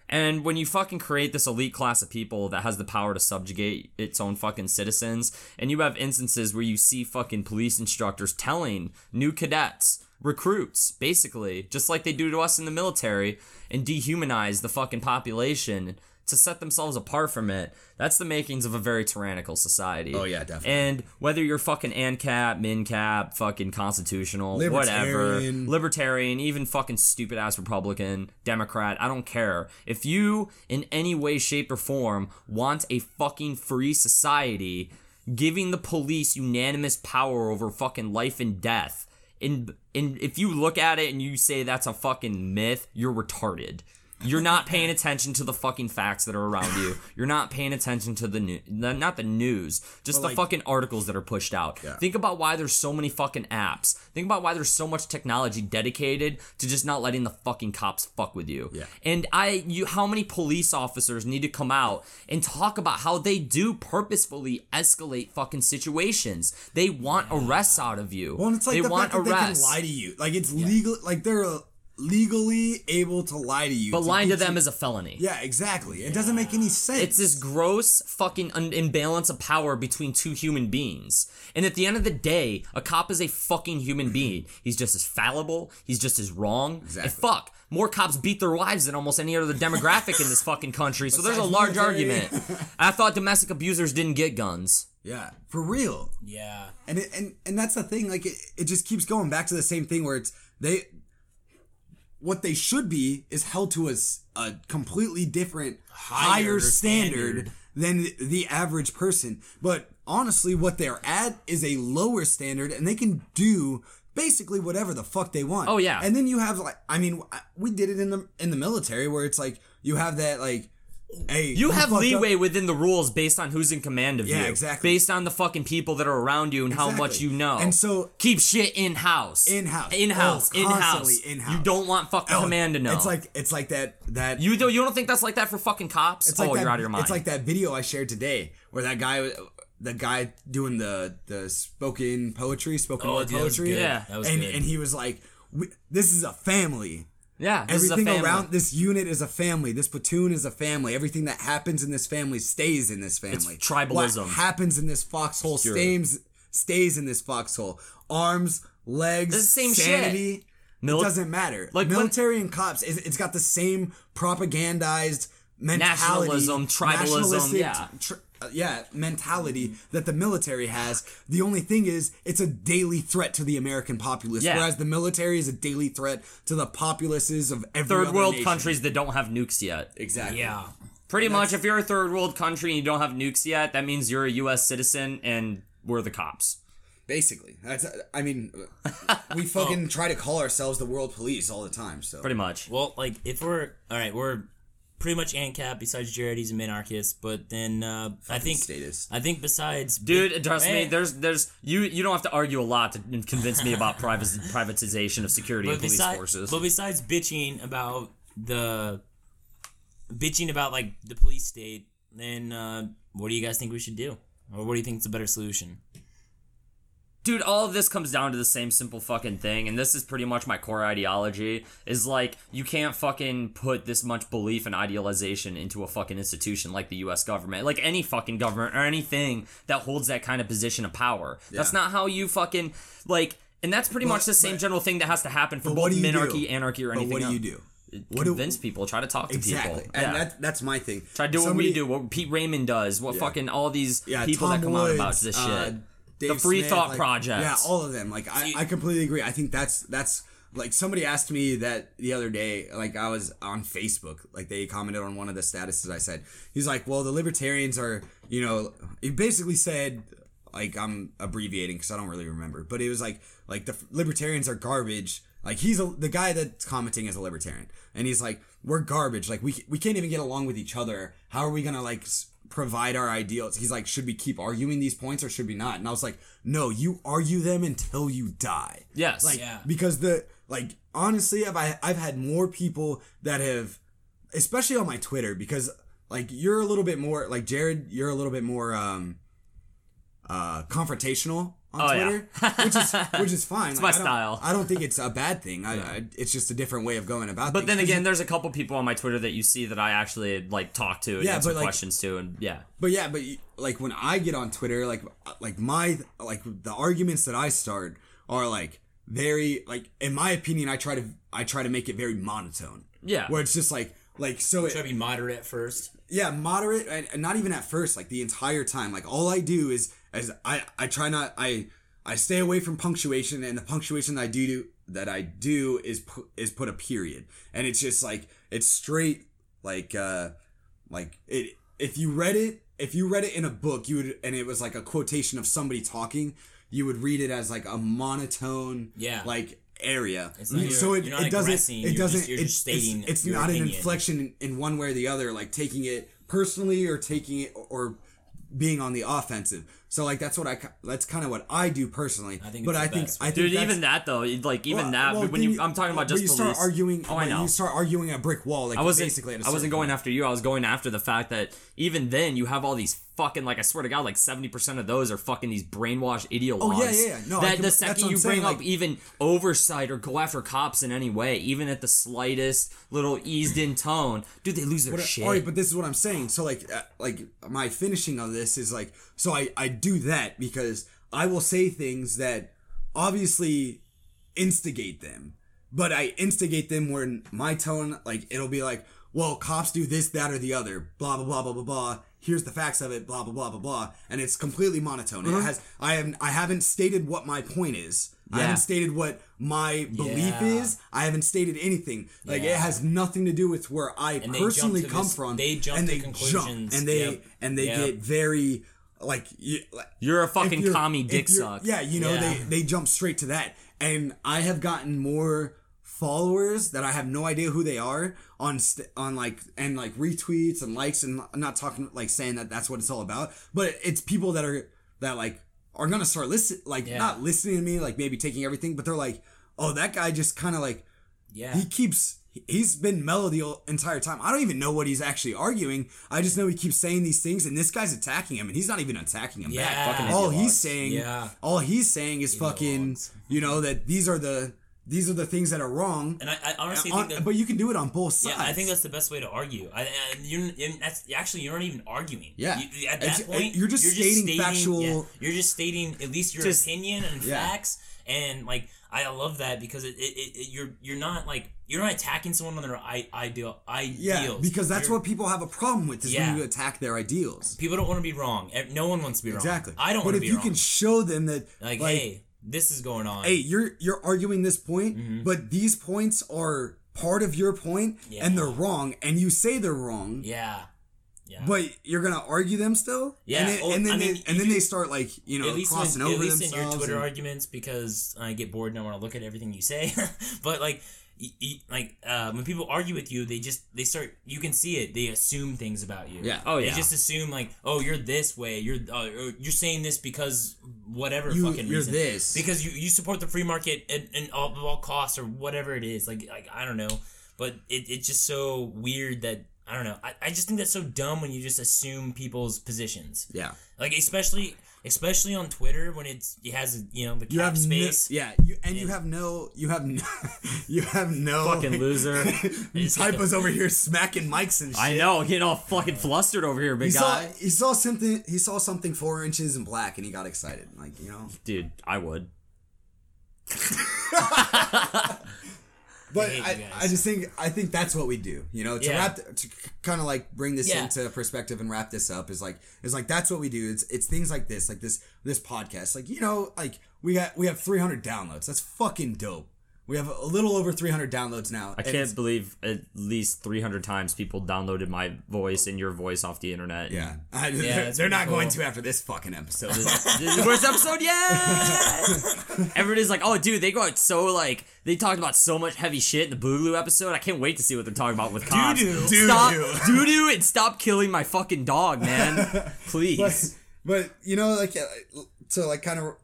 S2: And when you fucking create this elite class of people that has the power to subjugate its own fucking citizens, and you have instances where you see fucking police instructors telling new cadets, recruits, basically, just like they do to us in the military, and dehumanize the fucking population to set themselves apart from it, that's the makings of a very tyrannical society.
S1: Oh, yeah, definitely.
S2: And whether you're fucking ANCAP, MINCAP, fucking constitutional, whatever,
S1: Libertarian.
S2: libertarian, even fucking stupid ass Republican, Democrat, I don't care. If you, in any way, shape, or form, want a fucking free society, giving the police unanimous power over fucking life and death, and, and if you look at it and you say that's a fucking myth, you're retarded. You're not paying attention to the fucking facts that are around you. You're not paying attention to the new, not the news, just the
S1: like-
S2: fucking articles that are pushed out.
S1: Yeah.
S2: Think about why there's so many fucking apps. Think about why there's so much technology dedicated to just not letting the fucking cops fuck with you.
S1: Yeah.
S2: And I, you, how many police officers need to come out and talk about how they do purposefully escalate fucking situations? They want arrests out of you.
S1: Well, it's like
S2: they
S1: the
S2: want
S1: fact that they can lie to you. Like it's legal. Like they're uh, legally able to lie to you.
S2: but lying to them
S1: you-
S2: is a felony.
S1: Yeah, exactly. It doesn't make any sense.
S2: It's this gross fucking un- imbalance of power between two human beings. And at the end of the day, a cop is a fucking human being. He's just as fallible. He's just as wrong.
S1: Exactly.
S2: And fuck, more cops beat their wives than almost any other demographic in this fucking country. So there's a large argument. I thought domestic abusers didn't get guns.
S1: yeah, for real.
S3: yeah.
S1: And it, and and that's the thing. Like it, it just keeps going back to the same thing where it's they. What they should be is held to a, a completely different, higher,
S3: Higher
S1: standard,
S3: standard.
S1: than the, the average person. But honestly, what they're at is a lower standard, and they can do basically whatever the fuck they want.
S2: Oh, yeah.
S1: And then you have like, I mean, we did it in the in the military where it's like you have that like, hey,
S2: You have
S1: fucked up-
S2: leeway within the rules based on who's in command of
S1: Yeah,
S2: you.
S1: exactly.
S2: Based on the fucking people that are around you and how much you know.
S1: And so
S2: keep shit in house.
S1: In-house.
S2: In house.
S1: Oh,
S2: in house.
S1: in-house.
S2: You don't want fucking
S1: Oh,
S2: command to know.
S1: It's like it's like that that
S2: You don't you don't think that's like that for fucking cops?
S1: it's like
S2: oh,
S1: that,
S2: you're out of your mind.
S1: It's like that video I shared today where that guy the guy doing the the spoken poetry, spoken
S3: Oh,
S1: word
S3: dude, that was
S1: poetry.
S2: Yeah.
S3: That was
S1: and
S3: good.
S1: and he was like this is a family.
S2: Yeah, this is a
S1: Everything around this unit is a family. This platoon is a family. Everything that happens in this family stays in this family.
S2: tribalism.
S1: What happens in this foxhole stays stays in this foxhole. Arms, legs,
S2: It's the same shit.
S1: sanity.
S2: Mili-
S1: it doesn't matter.
S2: Like, when-
S1: military and cops, it's, it's got the same propagandized mentality,
S2: Nationalism, tribalism, yeah.
S1: tr- yeah, mentality that the military has. The only thing is, it's a daily threat to the American populace,
S2: Yeah.
S1: whereas the military is a daily threat to the populaces of every
S2: third
S1: other
S2: world
S1: nation.
S2: countries that don't have nukes yet.
S1: Exactly.
S3: Yeah.
S2: Pretty much, if you're a third world country and you don't have nukes yet, that means you're a U.S. citizen and we're the cops.
S1: Basically, that's. I mean, we oh. fucking try to call ourselves the world police all the time. So
S2: Pretty much.
S3: Well, like if we're all right, we're pretty much ANCAP besides Jared. He's a minarchist, but then uh, I think
S1: statist.
S3: I think besides
S2: Dude, trust me.
S3: Eh,
S2: There's, there's you. You don't have to argue a lot to convince me about privac- privatization of security and
S3: but
S2: police
S3: besides,
S2: forces.
S3: but besides bitching about the bitching about like the police state, then uh, what do you guys think we should do? Or what do you think is a better solution?
S2: Dude all of this comes down to the same simple fucking thing and this is pretty much my core ideology is like you can't fucking put this much belief and idealization into a fucking institution like the US government like any fucking government or anything that holds that kind of position of power that's not how you fucking like and that's pretty much the same
S1: but-
S2: general thing that has to happen for
S1: But
S2: both
S1: do
S2: minarchy
S1: do?
S2: anarchy or
S1: But
S2: anything
S1: what do you do? Uh, what do-
S2: convince people try to talk to
S1: Exactly,
S2: people
S1: and
S2: yeah.
S1: that, that's my thing.
S2: try to do
S1: Somebody-
S2: what we do what Pete Raymond does what
S1: Yeah.
S2: fucking all these
S1: Yeah,
S2: people
S1: Tom
S2: that come
S1: Woods,
S2: out about this uh, shit
S1: uh,
S2: the Free
S1: Smith,
S2: Thought
S1: like-
S2: Project.
S1: Yeah, all of them. Like I, I completely agree. I think that's that's like somebody asked me that the other day. Like I was on Facebook. Like they commented on one of the statuses I said. He's like, well, the libertarians are, you know, he basically said. Like I'm abbreviating because I don't really remember, but it was like like the libertarians are garbage. Like he's a, the guy that's commenting is a libertarian, and he's like, we're garbage. Like we we can't even get along with each other. How are we gonna like provide our ideals? He's like, should we keep arguing these points or should we not? And I was like, no, you argue them until you die.
S2: yes
S1: Like
S3: Yeah.
S1: because the like honestly, I've I, I've had more people that have, especially on my Twitter, because like you're a little bit more like Jared, you're a little bit more um uh confrontational on
S2: Oh, yeah.
S1: Twitter, which is which is fine. It's
S2: my
S1: I don't-
S2: style.
S1: I don't think it's a bad thing. I, I it's just a different way of going about. It.
S2: But
S1: things.
S2: then
S1: 'Cause
S2: again, there's a couple people on my Twitter that you see that I actually like talk to and
S1: Yeah,
S2: answer
S1: like-
S2: questions to, and yeah,
S1: But yeah, but like when I get on Twitter, like like my like the arguments that I start are like very like in my opinion, I try to I try to make it very monotone.
S2: Yeah.
S1: Where it's just like like so
S3: Try
S1: it,
S3: to be moderate at first.
S1: yeah moderate and, and not even at first like the entire time like all I do is as I I try not I I stay away from punctuation and the punctuation that I do do that I do is pu- is put a period. And it's just like it's straight like uh like it if you read it if you read it in a book you would and it was like a quotation of somebody talking you would read it as like a monotone
S3: Yeah.
S1: like area.
S3: It's not-
S1: so it, it doesn't it doesn't
S3: just-
S1: it's, it's, it's not an inflection in, in one way or the other like taking it personally or taking it or being on the offensive so like that's what i that's kind of what i do personally
S3: I think
S1: but
S3: it's
S1: i
S3: the
S1: think
S3: best
S1: i think
S2: dude, even that though, like even
S1: well,
S2: that
S1: well,
S2: when
S1: then
S2: you, I'm talking about just
S1: you
S2: police.
S1: start arguing
S2: Oh, I know.
S1: you start arguing a brick wall like
S2: I wasn't.
S1: basically at a
S2: I wasn't going
S1: point.
S2: after you. I was going after the fact that even then you have all these fucking like I swear to God, like seventy percent of those are fucking these brainwashed ideologues.
S1: Oh, yeah, yeah, yeah. No,
S2: that
S1: can-
S2: the second you bring
S1: saying,
S2: up
S1: like-
S2: even oversight or go after cops in any way, even at the slightest little eased in tone, dude, they lose their
S1: But,
S2: shit.
S1: all right, but this is what I'm saying. So like, uh, like my finishing of this is like, so I I do that because I will say things that obviously instigate them, but I instigate them where my tone, like it'll be like, well, cops do this, that, or the other, blah blah blah blah blah blah. Here's the facts of it, blah blah blah blah blah, and it's completely monotone. It uh-huh. has I have I haven't stated what my point is. I haven't stated what my belief
S3: Yeah.
S1: is. I haven't stated anything. Like it has nothing to do with where I
S3: And
S1: personally come
S3: this-
S1: from.
S3: they jump
S1: and
S3: to
S1: they
S3: conclusions.
S1: jump and they
S3: Yep.
S1: and they
S3: Yep.
S1: get very like you,
S2: you're a fucking
S1: you're-
S2: commie dick suck.
S1: Yeah, you know
S3: Yeah.
S1: they they jump straight to that, and I have gotten more followers that I have no idea who they are on st- on like and like retweets and likes and I'm not talking like saying that that's what it's all about, but it's people that are that like are gonna start listen like
S3: Yeah.
S1: not listening to me like maybe taking everything, but they're like, oh that guy just kind of like
S3: Yeah.
S1: he keeps he's been mellow the entire time. I don't even know what he's actually arguing. I just know he keeps saying these things, and this guy's attacking him, and he's not even attacking him
S3: Yeah.
S1: back.
S3: Fucking
S1: all he's saying,
S3: Yeah.
S1: all he's saying is fucking, you know, that these are the these are the things that are wrong.
S3: and I, I honestly
S1: On-
S3: think that.
S1: but you can do it on both sides.
S3: Yeah, I think that's the best way to argue. I, I you and that's actually you're not even arguing.
S1: Yeah.
S3: You- at
S1: It's-
S3: that point,
S1: you're just stating factual-
S3: yeah, you're just stating at least your
S2: Just-
S3: opinion and
S1: Yeah.
S3: facts, and like I love that because it, it, it, it- you're you're not like you're not attacking someone on their I, ideal ideals.
S1: yeah, because that's
S3: You're-
S1: what people have a problem with is
S3: Yeah.
S1: when you attack their ideals.
S3: people don't want to be wrong. No one wants to be wrong.
S1: Exactly.
S3: I don't
S1: But
S3: want to
S1: But
S3: if
S1: you
S3: wrong.
S1: can show them that,
S3: like,
S1: like,
S3: hey, this is going on.
S1: hey, you're you're arguing this point,
S3: Mm-hmm.
S1: but these points are part of your point,
S3: Yeah.
S1: and they're wrong, and you say they're wrong.
S3: yeah, yeah.
S1: But you're gonna argue them still,
S3: Yeah,
S1: And then,
S3: well,
S1: and then
S3: I
S1: they, and then they start like you know
S3: at least,
S1: crossing
S3: in,
S1: over
S3: at least in your. Twitter
S1: and-
S3: arguments because I get bored and I want to look at everything you say. but like, y- y- like uh, when people argue with you, they just they start. You can see it. They assume things about you.
S1: Yeah.
S2: Oh, yeah.
S3: They just assume like, oh, you're this way. You're uh, you're saying this because whatever
S1: You-
S3: fucking
S1: you're
S3: reason.
S1: this.
S3: because you, you support the free market at, at all, at all costs or whatever it is. Like like I don't know, but it, it's just so weird that I don't know. I, I just think that's so dumb when you just assume people's positions.
S1: Yeah.
S3: Like especially especially on Twitter when it's it has you know the
S1: You
S3: cap
S1: have
S3: space.
S1: No, yeah, you, and you have no, you have no, you have no
S2: Fucking loser.
S1: Typos over here smacking mics and shit.
S2: I know, getting all fucking flustered over here, big
S1: He saw,
S2: guy.
S1: he saw something. He saw something four inches in black, and he got excited. Like you know.
S2: Dude, I would.
S1: But
S3: you
S1: I. I just think I think that's what we do. You know, to
S3: Yeah.
S1: wrap to kind of like bring this
S3: Yeah.
S1: into perspective and wrap this up is like is like that's what we do. It's it's things like this, like this this podcast. Like you know, like we got we have 300 downloads. That's fucking dope. We have a little over 300 downloads now.
S2: I can't believe at least 300 times people downloaded my voice and your voice off the internet.
S1: Yeah, I,
S3: Yeah,
S1: they're, they're
S3: pretty
S1: not going to after this fucking episode.
S2: This, the worst episode yet. Everybody's like, "Oh, dude, they go out so like they talked about so much heavy shit in the Boogaloo episode. I can't wait to see what they're talking about with cops.
S1: Doo-doo.
S2: Stop
S1: Doo-doo.
S2: doo doo and stop killing my fucking dog, man. Please.
S1: but, but you know, like uh, to like kind of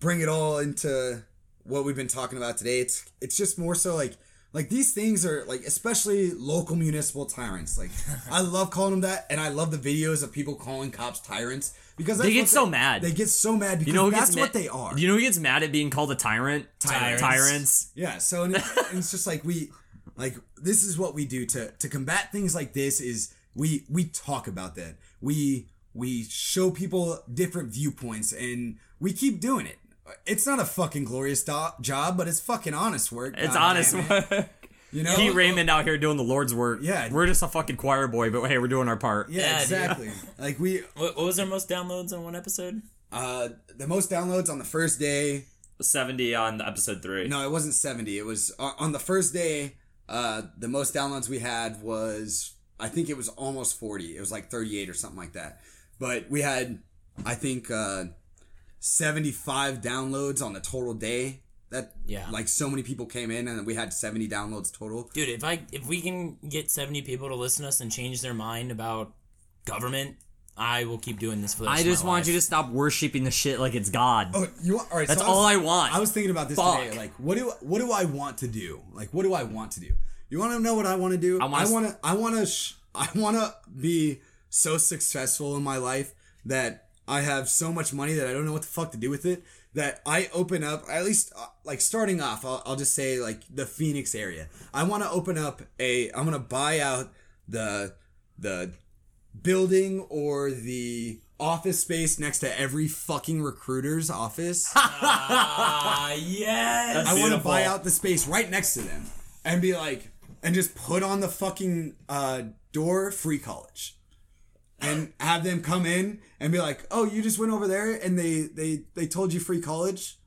S1: bring it all into what we've been talking about today. It's it's just more so like like these things are like especially local municipal tyrants. Like I love calling them that, and I love the videos of people calling cops tyrants because
S2: They get so mad.
S1: They get so mad because
S2: you know
S1: that's what
S2: ma-
S1: they are.
S2: You know who gets mad at being called a tyrant?
S1: Tyrants.
S2: Tyrants.
S1: Yeah, so and, it- and it's just like we like this is what we do to to combat things like this is we we talk about that. We we show people different viewpoints and we keep doing it. It's not a fucking glorious do- job, but it's fucking honest work.
S2: It's
S1: God
S2: honest work.
S1: You know?
S2: Pete Raymond out here doing the Lord's work.
S1: Yeah.
S2: We're just a fucking choir boy, but hey, we're doing our part.
S1: Yeah,
S3: Yeah, dude.
S1: exactly. Like we
S3: What, what was our most downloads on one episode?
S1: uh the most downloads on the first day
S2: 70 on episode 3.
S1: No, it wasn't 70. It was on on the first day. Uh, the most downloads we had was I think it was almost 40. It was like 38 or something like that. But we had I think uh, 75 downloads on the total day. That
S3: Yeah.
S1: like so many people came in and we had 70 downloads total.
S3: Dude, if I if we can get 70 people to listen to us and change their mind about government, I will keep doing this for the rest
S2: I
S3: of my
S2: just want
S3: life.
S2: you to stop worshiping the shit like it's God.
S1: Oh, you want, all right?
S2: That's
S1: so I was-
S2: all I want.
S1: I was thinking about this
S2: Fuck.
S1: today. Like, what do what do I want to do? Like, what do I want to do? You want to know what I want to do?
S2: I
S1: I
S2: wanna-
S1: want to. I want to. Sh- I want to be so successful in my life that I have so much money that I don't know what the fuck to do with it. That I open up at least uh, like starting off. I'll, I'll just say like the Phoenix area. I want to open up a. I'm gonna buy out the the building or the office space next to every fucking recruiter's office.
S3: Ah, yes.
S2: That's
S1: I want to buy out the space right next to them and be like, and just put on the fucking uh, door free college, and have them come in and be like, oh, you just went over there and they they they told you free college,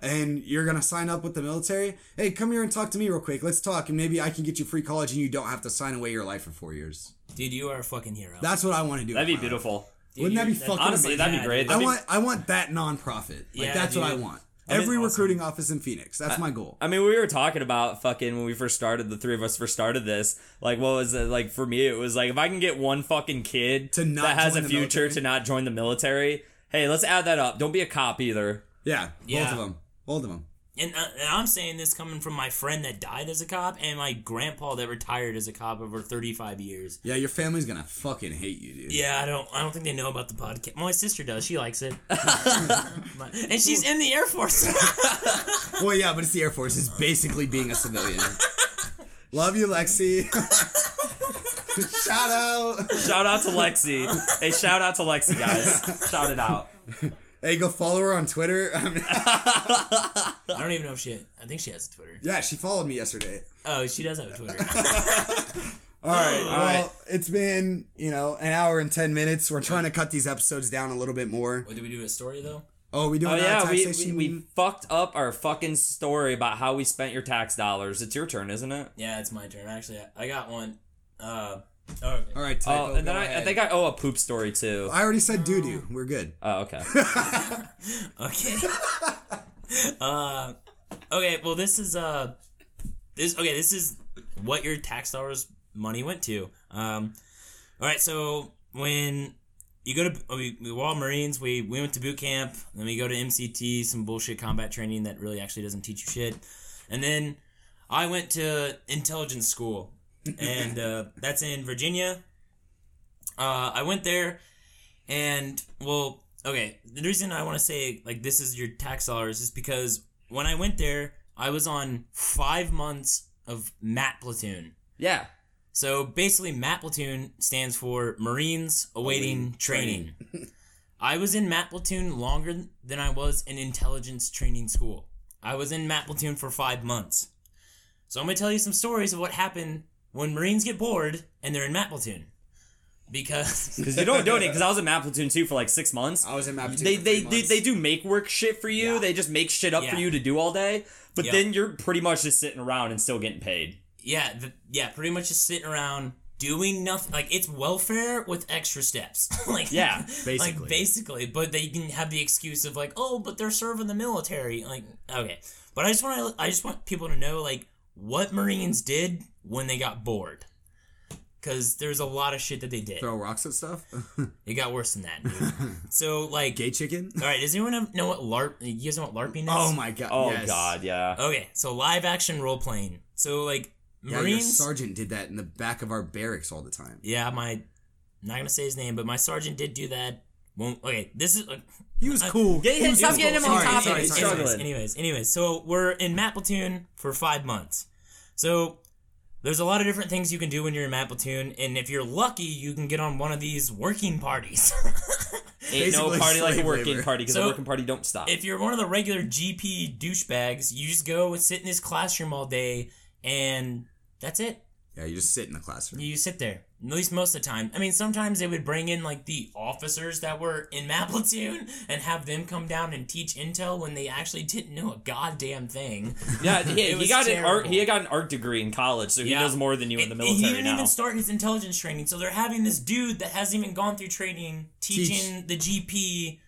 S1: and you're gonna sign up with the military. Hey, come here and talk to me real quick. Let's talk, and maybe I can get you free college, and you don't have to sign away your life for four years.
S3: Dude, you are a fucking hero.
S1: That's what I want to do.
S2: That'd be
S1: with my life.
S2: beautiful.
S3: Dude,
S1: Wouldn't that be
S3: you're-
S1: fucking
S2: Honestly, that'd be great.
S1: I
S2: That'd be-
S1: want I want that nonprofit. Like
S3: Yeah,
S1: that's what I want.
S3: I
S1: Every
S3: awesome.
S1: recruiting office in Phoenix. That's my goal.
S2: I mean, we were talking about fucking when we first started. The three of us first started this. Like, what was it? Like for me, it was like if I can get one fucking kid
S1: To not
S2: that has a future to not join the military. Hey, let's add that up. Don't be a cop either.
S1: Yeah,
S3: Yeah.
S1: both of them. Both of them.
S3: And, uh, and I'm saying this coming from my friend that died as a cop and my grandpa that retired as a cop over 35 years.
S1: Yeah, your family's gonna fucking hate you, dude.
S3: Yeah, I don't. I don't think they know about the podcast. My sister does. She likes it, and she's in the Air Force.
S1: Well, yeah, but it's the Air Force. It's basically being a civilian. Love you, Lexi. Shout out.
S2: Shout out to Lexi. hey, shout out to Lexi, guys. Shout it out.
S1: Hey, go follow her on Twitter. I
S3: don't even know if she. I think she has a Twitter.
S1: yeah, she followed me yesterday.
S3: Oh, she does have a Twitter.
S1: All right. Well,
S2: right.
S1: it's been you know an hour and ten minutes. We're trying to cut these episodes down a little bit more.
S3: what did we do a story though?
S1: Oh, we doing
S2: Oh yeah, we, we we fucked up our fucking story about how we spent your tax dollars. It's your turn, isn't it?
S3: Yeah, it's my turn. Actually, I, I got one. Uh, oh, okay.
S1: All right. Typo,
S2: Oh, and then I, I think I owe a poop story too.
S1: I already said doo doo. We're good.
S2: Oh, okay.
S3: Okay. uh, okay. Well, this is uh, this okay. This is what your tax dollars money went to. Um, all right. So when you go to we, we were all Marines, we we went to boot camp. Then we go to MCT, some bullshit combat training that really actually doesn't teach you shit. And then I went to intelligence school. And uh, that's in Virginia. Uh, I went there, and well, okay. The reason I want to say like this is your tax dollars is because when I went there, I was on five months of MAT platoon.
S2: Yeah.
S3: So basically, MAT platoon stands for Marines Awaiting Training. I was in MAT platoon longer than I was in intelligence training school. I was in MAT platoon for five months. So I'm gonna tell you some stories of what happened when Marines get bored and they're in MAT platoon. Because
S2: Because you don't donate. Because I was in MAT Platoon too for like six months.
S1: I was in MAT Platoon
S2: They
S1: for
S2: they
S1: three
S2: they, they do make work shit for you.
S1: Yeah.
S2: They just make shit up for you to do all day. But
S3: Yeah.
S2: then you're pretty much just sitting around and still getting paid.
S3: yeah, the, yeah, pretty much just sitting around doing nothing. Like it's welfare with extra steps. like
S2: Yeah,
S1: basically.
S3: like basically. But they can have the excuse of like, oh, but they're serving the military. Like okay, but I just want to I just want people to know like what Marines did when they got bored. Because there's a lot of shit that they did.
S1: Throw rocks at stuff.
S3: It got worse than that, dude. so like,
S1: Gay chicken.
S3: all right, does anyone know what LARP? You guys know what LARPing is?
S1: Oh my god.
S2: Oh
S1: yes.
S2: god, yeah.
S3: Okay, so live action role playing. So like
S1: Yeah, your sergeant did that in the back of our barracks all the time.
S3: yeah, my not gonna say his name, but my sergeant did do that. Won't okay. This is uh,
S1: He was cool.
S2: Get
S1: He
S2: him-
S1: was
S2: stop
S1: cool.
S2: getting him on
S1: Sorry,
S2: topic.
S1: sorry, sorry, sorry.
S2: struggling.
S3: Anyways, anyways, so we're in MAT Platoon for five months. So there's a lot of different things you can do when you're in MAT Platoon, and if you're lucky, you can get on one of these working parties.
S2: Ain't no party like a working
S1: labor.
S2: party because
S3: So,
S2: the working party don't stop.
S3: if you're one of the regular GP douchebags, you just go and sit in this classroom all day, and that's it.
S1: Yeah, you just sit in the classroom.
S3: You sit there. At least most of the time. I mean, sometimes they would bring in like the officers that were in MAT Platoon and have them come down and teach intel when they actually didn't know a goddamn thing.
S2: yeah, he, he
S3: was
S2: got an art.
S3: terrible.
S2: he got an art degree in college, so he
S3: Yeah.
S2: knows more than you in the military
S3: he didn't
S2: now.
S3: even start his intelligence training, so they're having this dude that hasn't even gone through training teaching the GP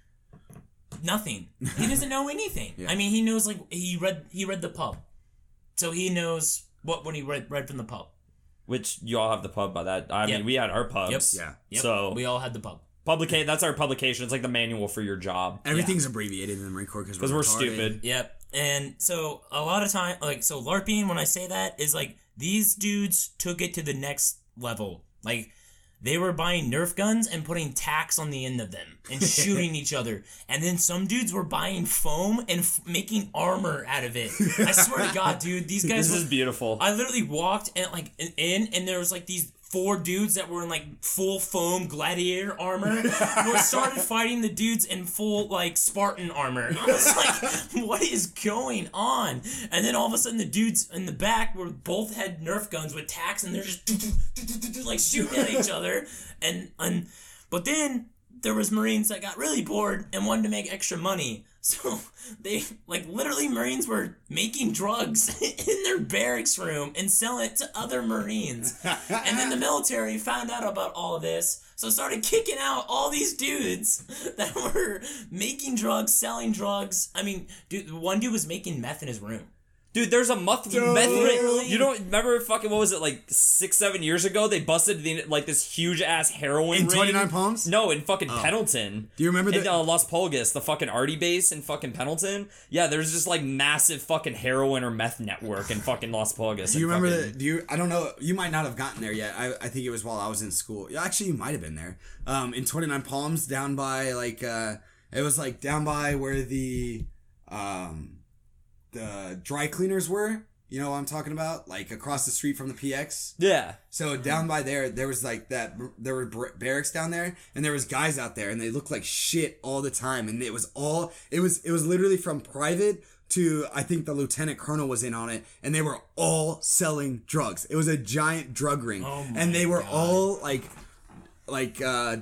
S3: nothing. He doesn't know anything. I mean, he knows like he read he read the pub, so he knows what when he read read from the pub.
S2: Which you all have the pub by that. I
S3: Yep.
S2: mean, we had our pubs.
S1: Yeah.
S3: Yep,
S2: So
S3: we all had the pub.
S2: publicate. That's our publication. It's like the manual for your job.
S1: Everything's abbreviated in the Marine Corps because
S2: Because we're stupid.
S3: Yep. And so a lot of time, like, so LARPing, when I say that, is like these dudes took it to the next level. Like, they were buying Nerf guns and putting tacks on the end of them and shooting each other. And then some dudes were buying foam and f- making armor out of it. I swear to God, dude, these guys.
S2: This
S3: were-
S2: is beautiful.
S3: I literally walked and like in, and there was like these four dudes that were in like full foam gladiator armor. who started fighting the dudes in full like Spartan armor. I was like, what is going on? And then all of a sudden, the dudes in the back were both had Nerf guns with tacks, and they're just like shooting at each other. And and but then there was Marines that got really bored and wanted to make extra money. So they like literally Marines were making drugs in their barracks room and selling it to other Marines. and then the military found out about all of this, so started kicking out all these dudes that were making drugs, selling drugs. I mean, dude, one dude was making meth in his room.
S2: Dude, there's a meth. meth
S3: Literally.
S2: you don't remember fucking what was it like six, seven years ago? They busted the, like this huge ass heroin
S1: In 29 Palms?
S2: No, in fucking Pendleton.
S1: Do you remember
S2: in
S1: the-
S2: uh, Las Pulgas, the fucking Arty base in fucking Pendleton? Yeah, there's just like massive fucking heroin or meth network in fucking Las Pulgas.
S1: Do you remember
S2: fucking-
S1: the? Do you? I don't know. You might not have gotten there yet. I, I think it was while I was in school. Yeah, actually, you might have been there. Um, in Twenty Nine Palms, down by like, uh, it was like down by where the, um, the dry cleaners were. You know what I'm talking about? Like across the street from the PX.
S2: Yeah.
S1: So down by there, there was like that. There were bar- barracks down there, and there was guys out there, and they looked like shit all the time. And it was all. It was. It was literally from private to I think the lieutenant colonel was in on it, and they were all selling drugs. It was a giant drug ring,
S3: Oh
S1: and they were
S3: God.
S1: all like, like uh,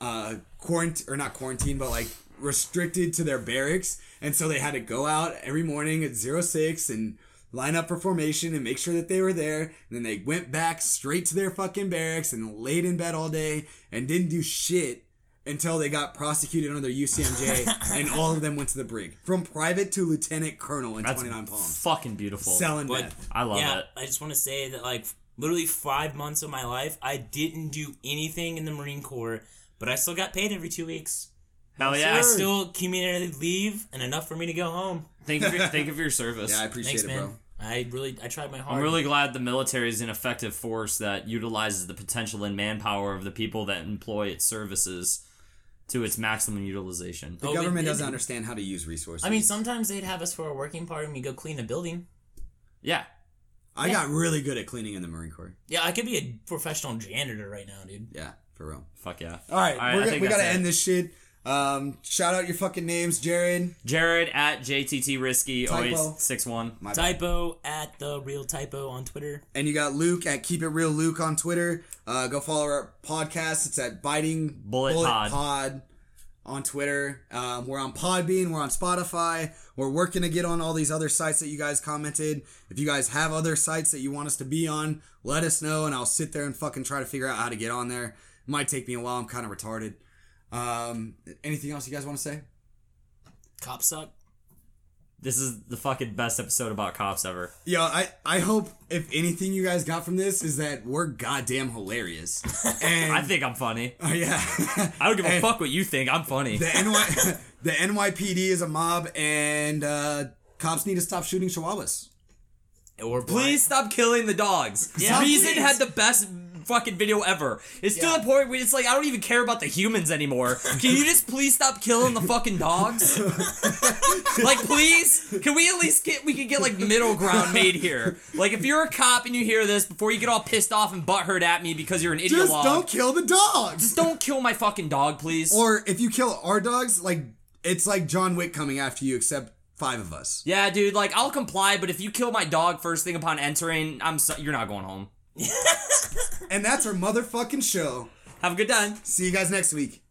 S1: uh, quarantine or not quarantine, but like restricted to their barracks, and so they had to go out every morning at zero six and line up for formation and make sure that they were there. And then they went back straight to their fucking barracks and laid in bed all day and didn't do shit until they got prosecuted under UCMJ and all of them went to the brig. From private to lieutenant colonel in
S2: That's
S1: 29 Palms.
S2: fucking beautiful.
S1: Selling
S3: But
S1: meth.
S2: I love
S3: yeah,
S2: it.
S3: I just want to say that like literally five months of my life, I didn't do anything in the Marine Corps, but I still got paid every two weeks.
S2: Hell yeah!
S3: I
S2: yeah.
S3: still community leave and enough for me to go home.
S2: Thank you, for, thank you for your service.
S1: Yeah, I appreciate
S3: Thanks,
S1: it,
S3: man.
S1: bro.
S3: I I really I tried my hardest.
S2: I'm really glad the military is an effective force that utilizes the potential and manpower of the people that employ its services to its maximum utilization.
S1: The
S3: Oh, we
S1: government
S3: did.
S1: doesn't understand how to use resources.
S3: I mean, sometimes they'd have us for a working party and we go clean a building.
S2: Yeah.
S1: I got really good at cleaning in the Marine Corps.
S3: Yeah, I could be a professional janitor right now, dude.
S1: Yeah, for real.
S2: Fuck yeah.
S1: All right,
S2: I
S1: we're,
S2: think
S1: we
S2: that's
S1: gotta
S2: it.
S1: end this shit. Um, shout out your fucking names, Jared.
S2: Jared at JTT Risky
S1: Typo.
S2: 0861.
S1: My bad.
S3: Typo at the real typo on Twitter.
S1: And you got Luke at Keep It Real Luke on Twitter. Uh, go follow our podcast. It's at Biting
S2: Bullet Pod.
S1: Pod on Twitter. Um, we're on Podbean. We're on Spotify. We're working to get on all these other sites that you guys commented. If you guys have other sites that you want us to be on, let us know, and I'll sit there and fucking try to figure out how to get on there. It might take me a while. I'm kind of retarded. Um, anything else you guys want to say?
S3: Cops suck.
S2: This is the fucking best episode about cops ever.
S1: Yo, I, I hope if anything you guys got from this is that we're goddamn hilarious. And
S2: I think I'm funny.
S1: Oh yeah.
S2: I don't give a
S1: And
S2: fuck what you think. I'm funny.
S1: The NY the NYPD is a mob and uh, cops need to stop shooting chihuahuas.
S3: Or
S2: Please stop killing the dogs.
S3: Yeah,
S2: Reason
S1: please.
S2: had the best fucking video ever. It's
S1: Yeah.
S2: to the point where it's like I don't even care about the humans anymore. Can you just please stop killing the fucking dogs? like please? Can we at least get we can get like middle ground made here? Like if you're a cop and you hear this before you get all pissed off and butthurt at me because you're an
S1: idiot.
S2: Just
S1: don't kill the dogs.
S2: just don't kill my fucking dog, please.
S1: Or if you kill our dogs, like it's like John Wick coming after you, except five of us.
S2: yeah, dude, like I'll comply, but if you kill my dog first thing upon entering, I'm so, you're not going home.
S1: And that's our motherfucking show.
S2: Have a good time.
S1: See you guys next week.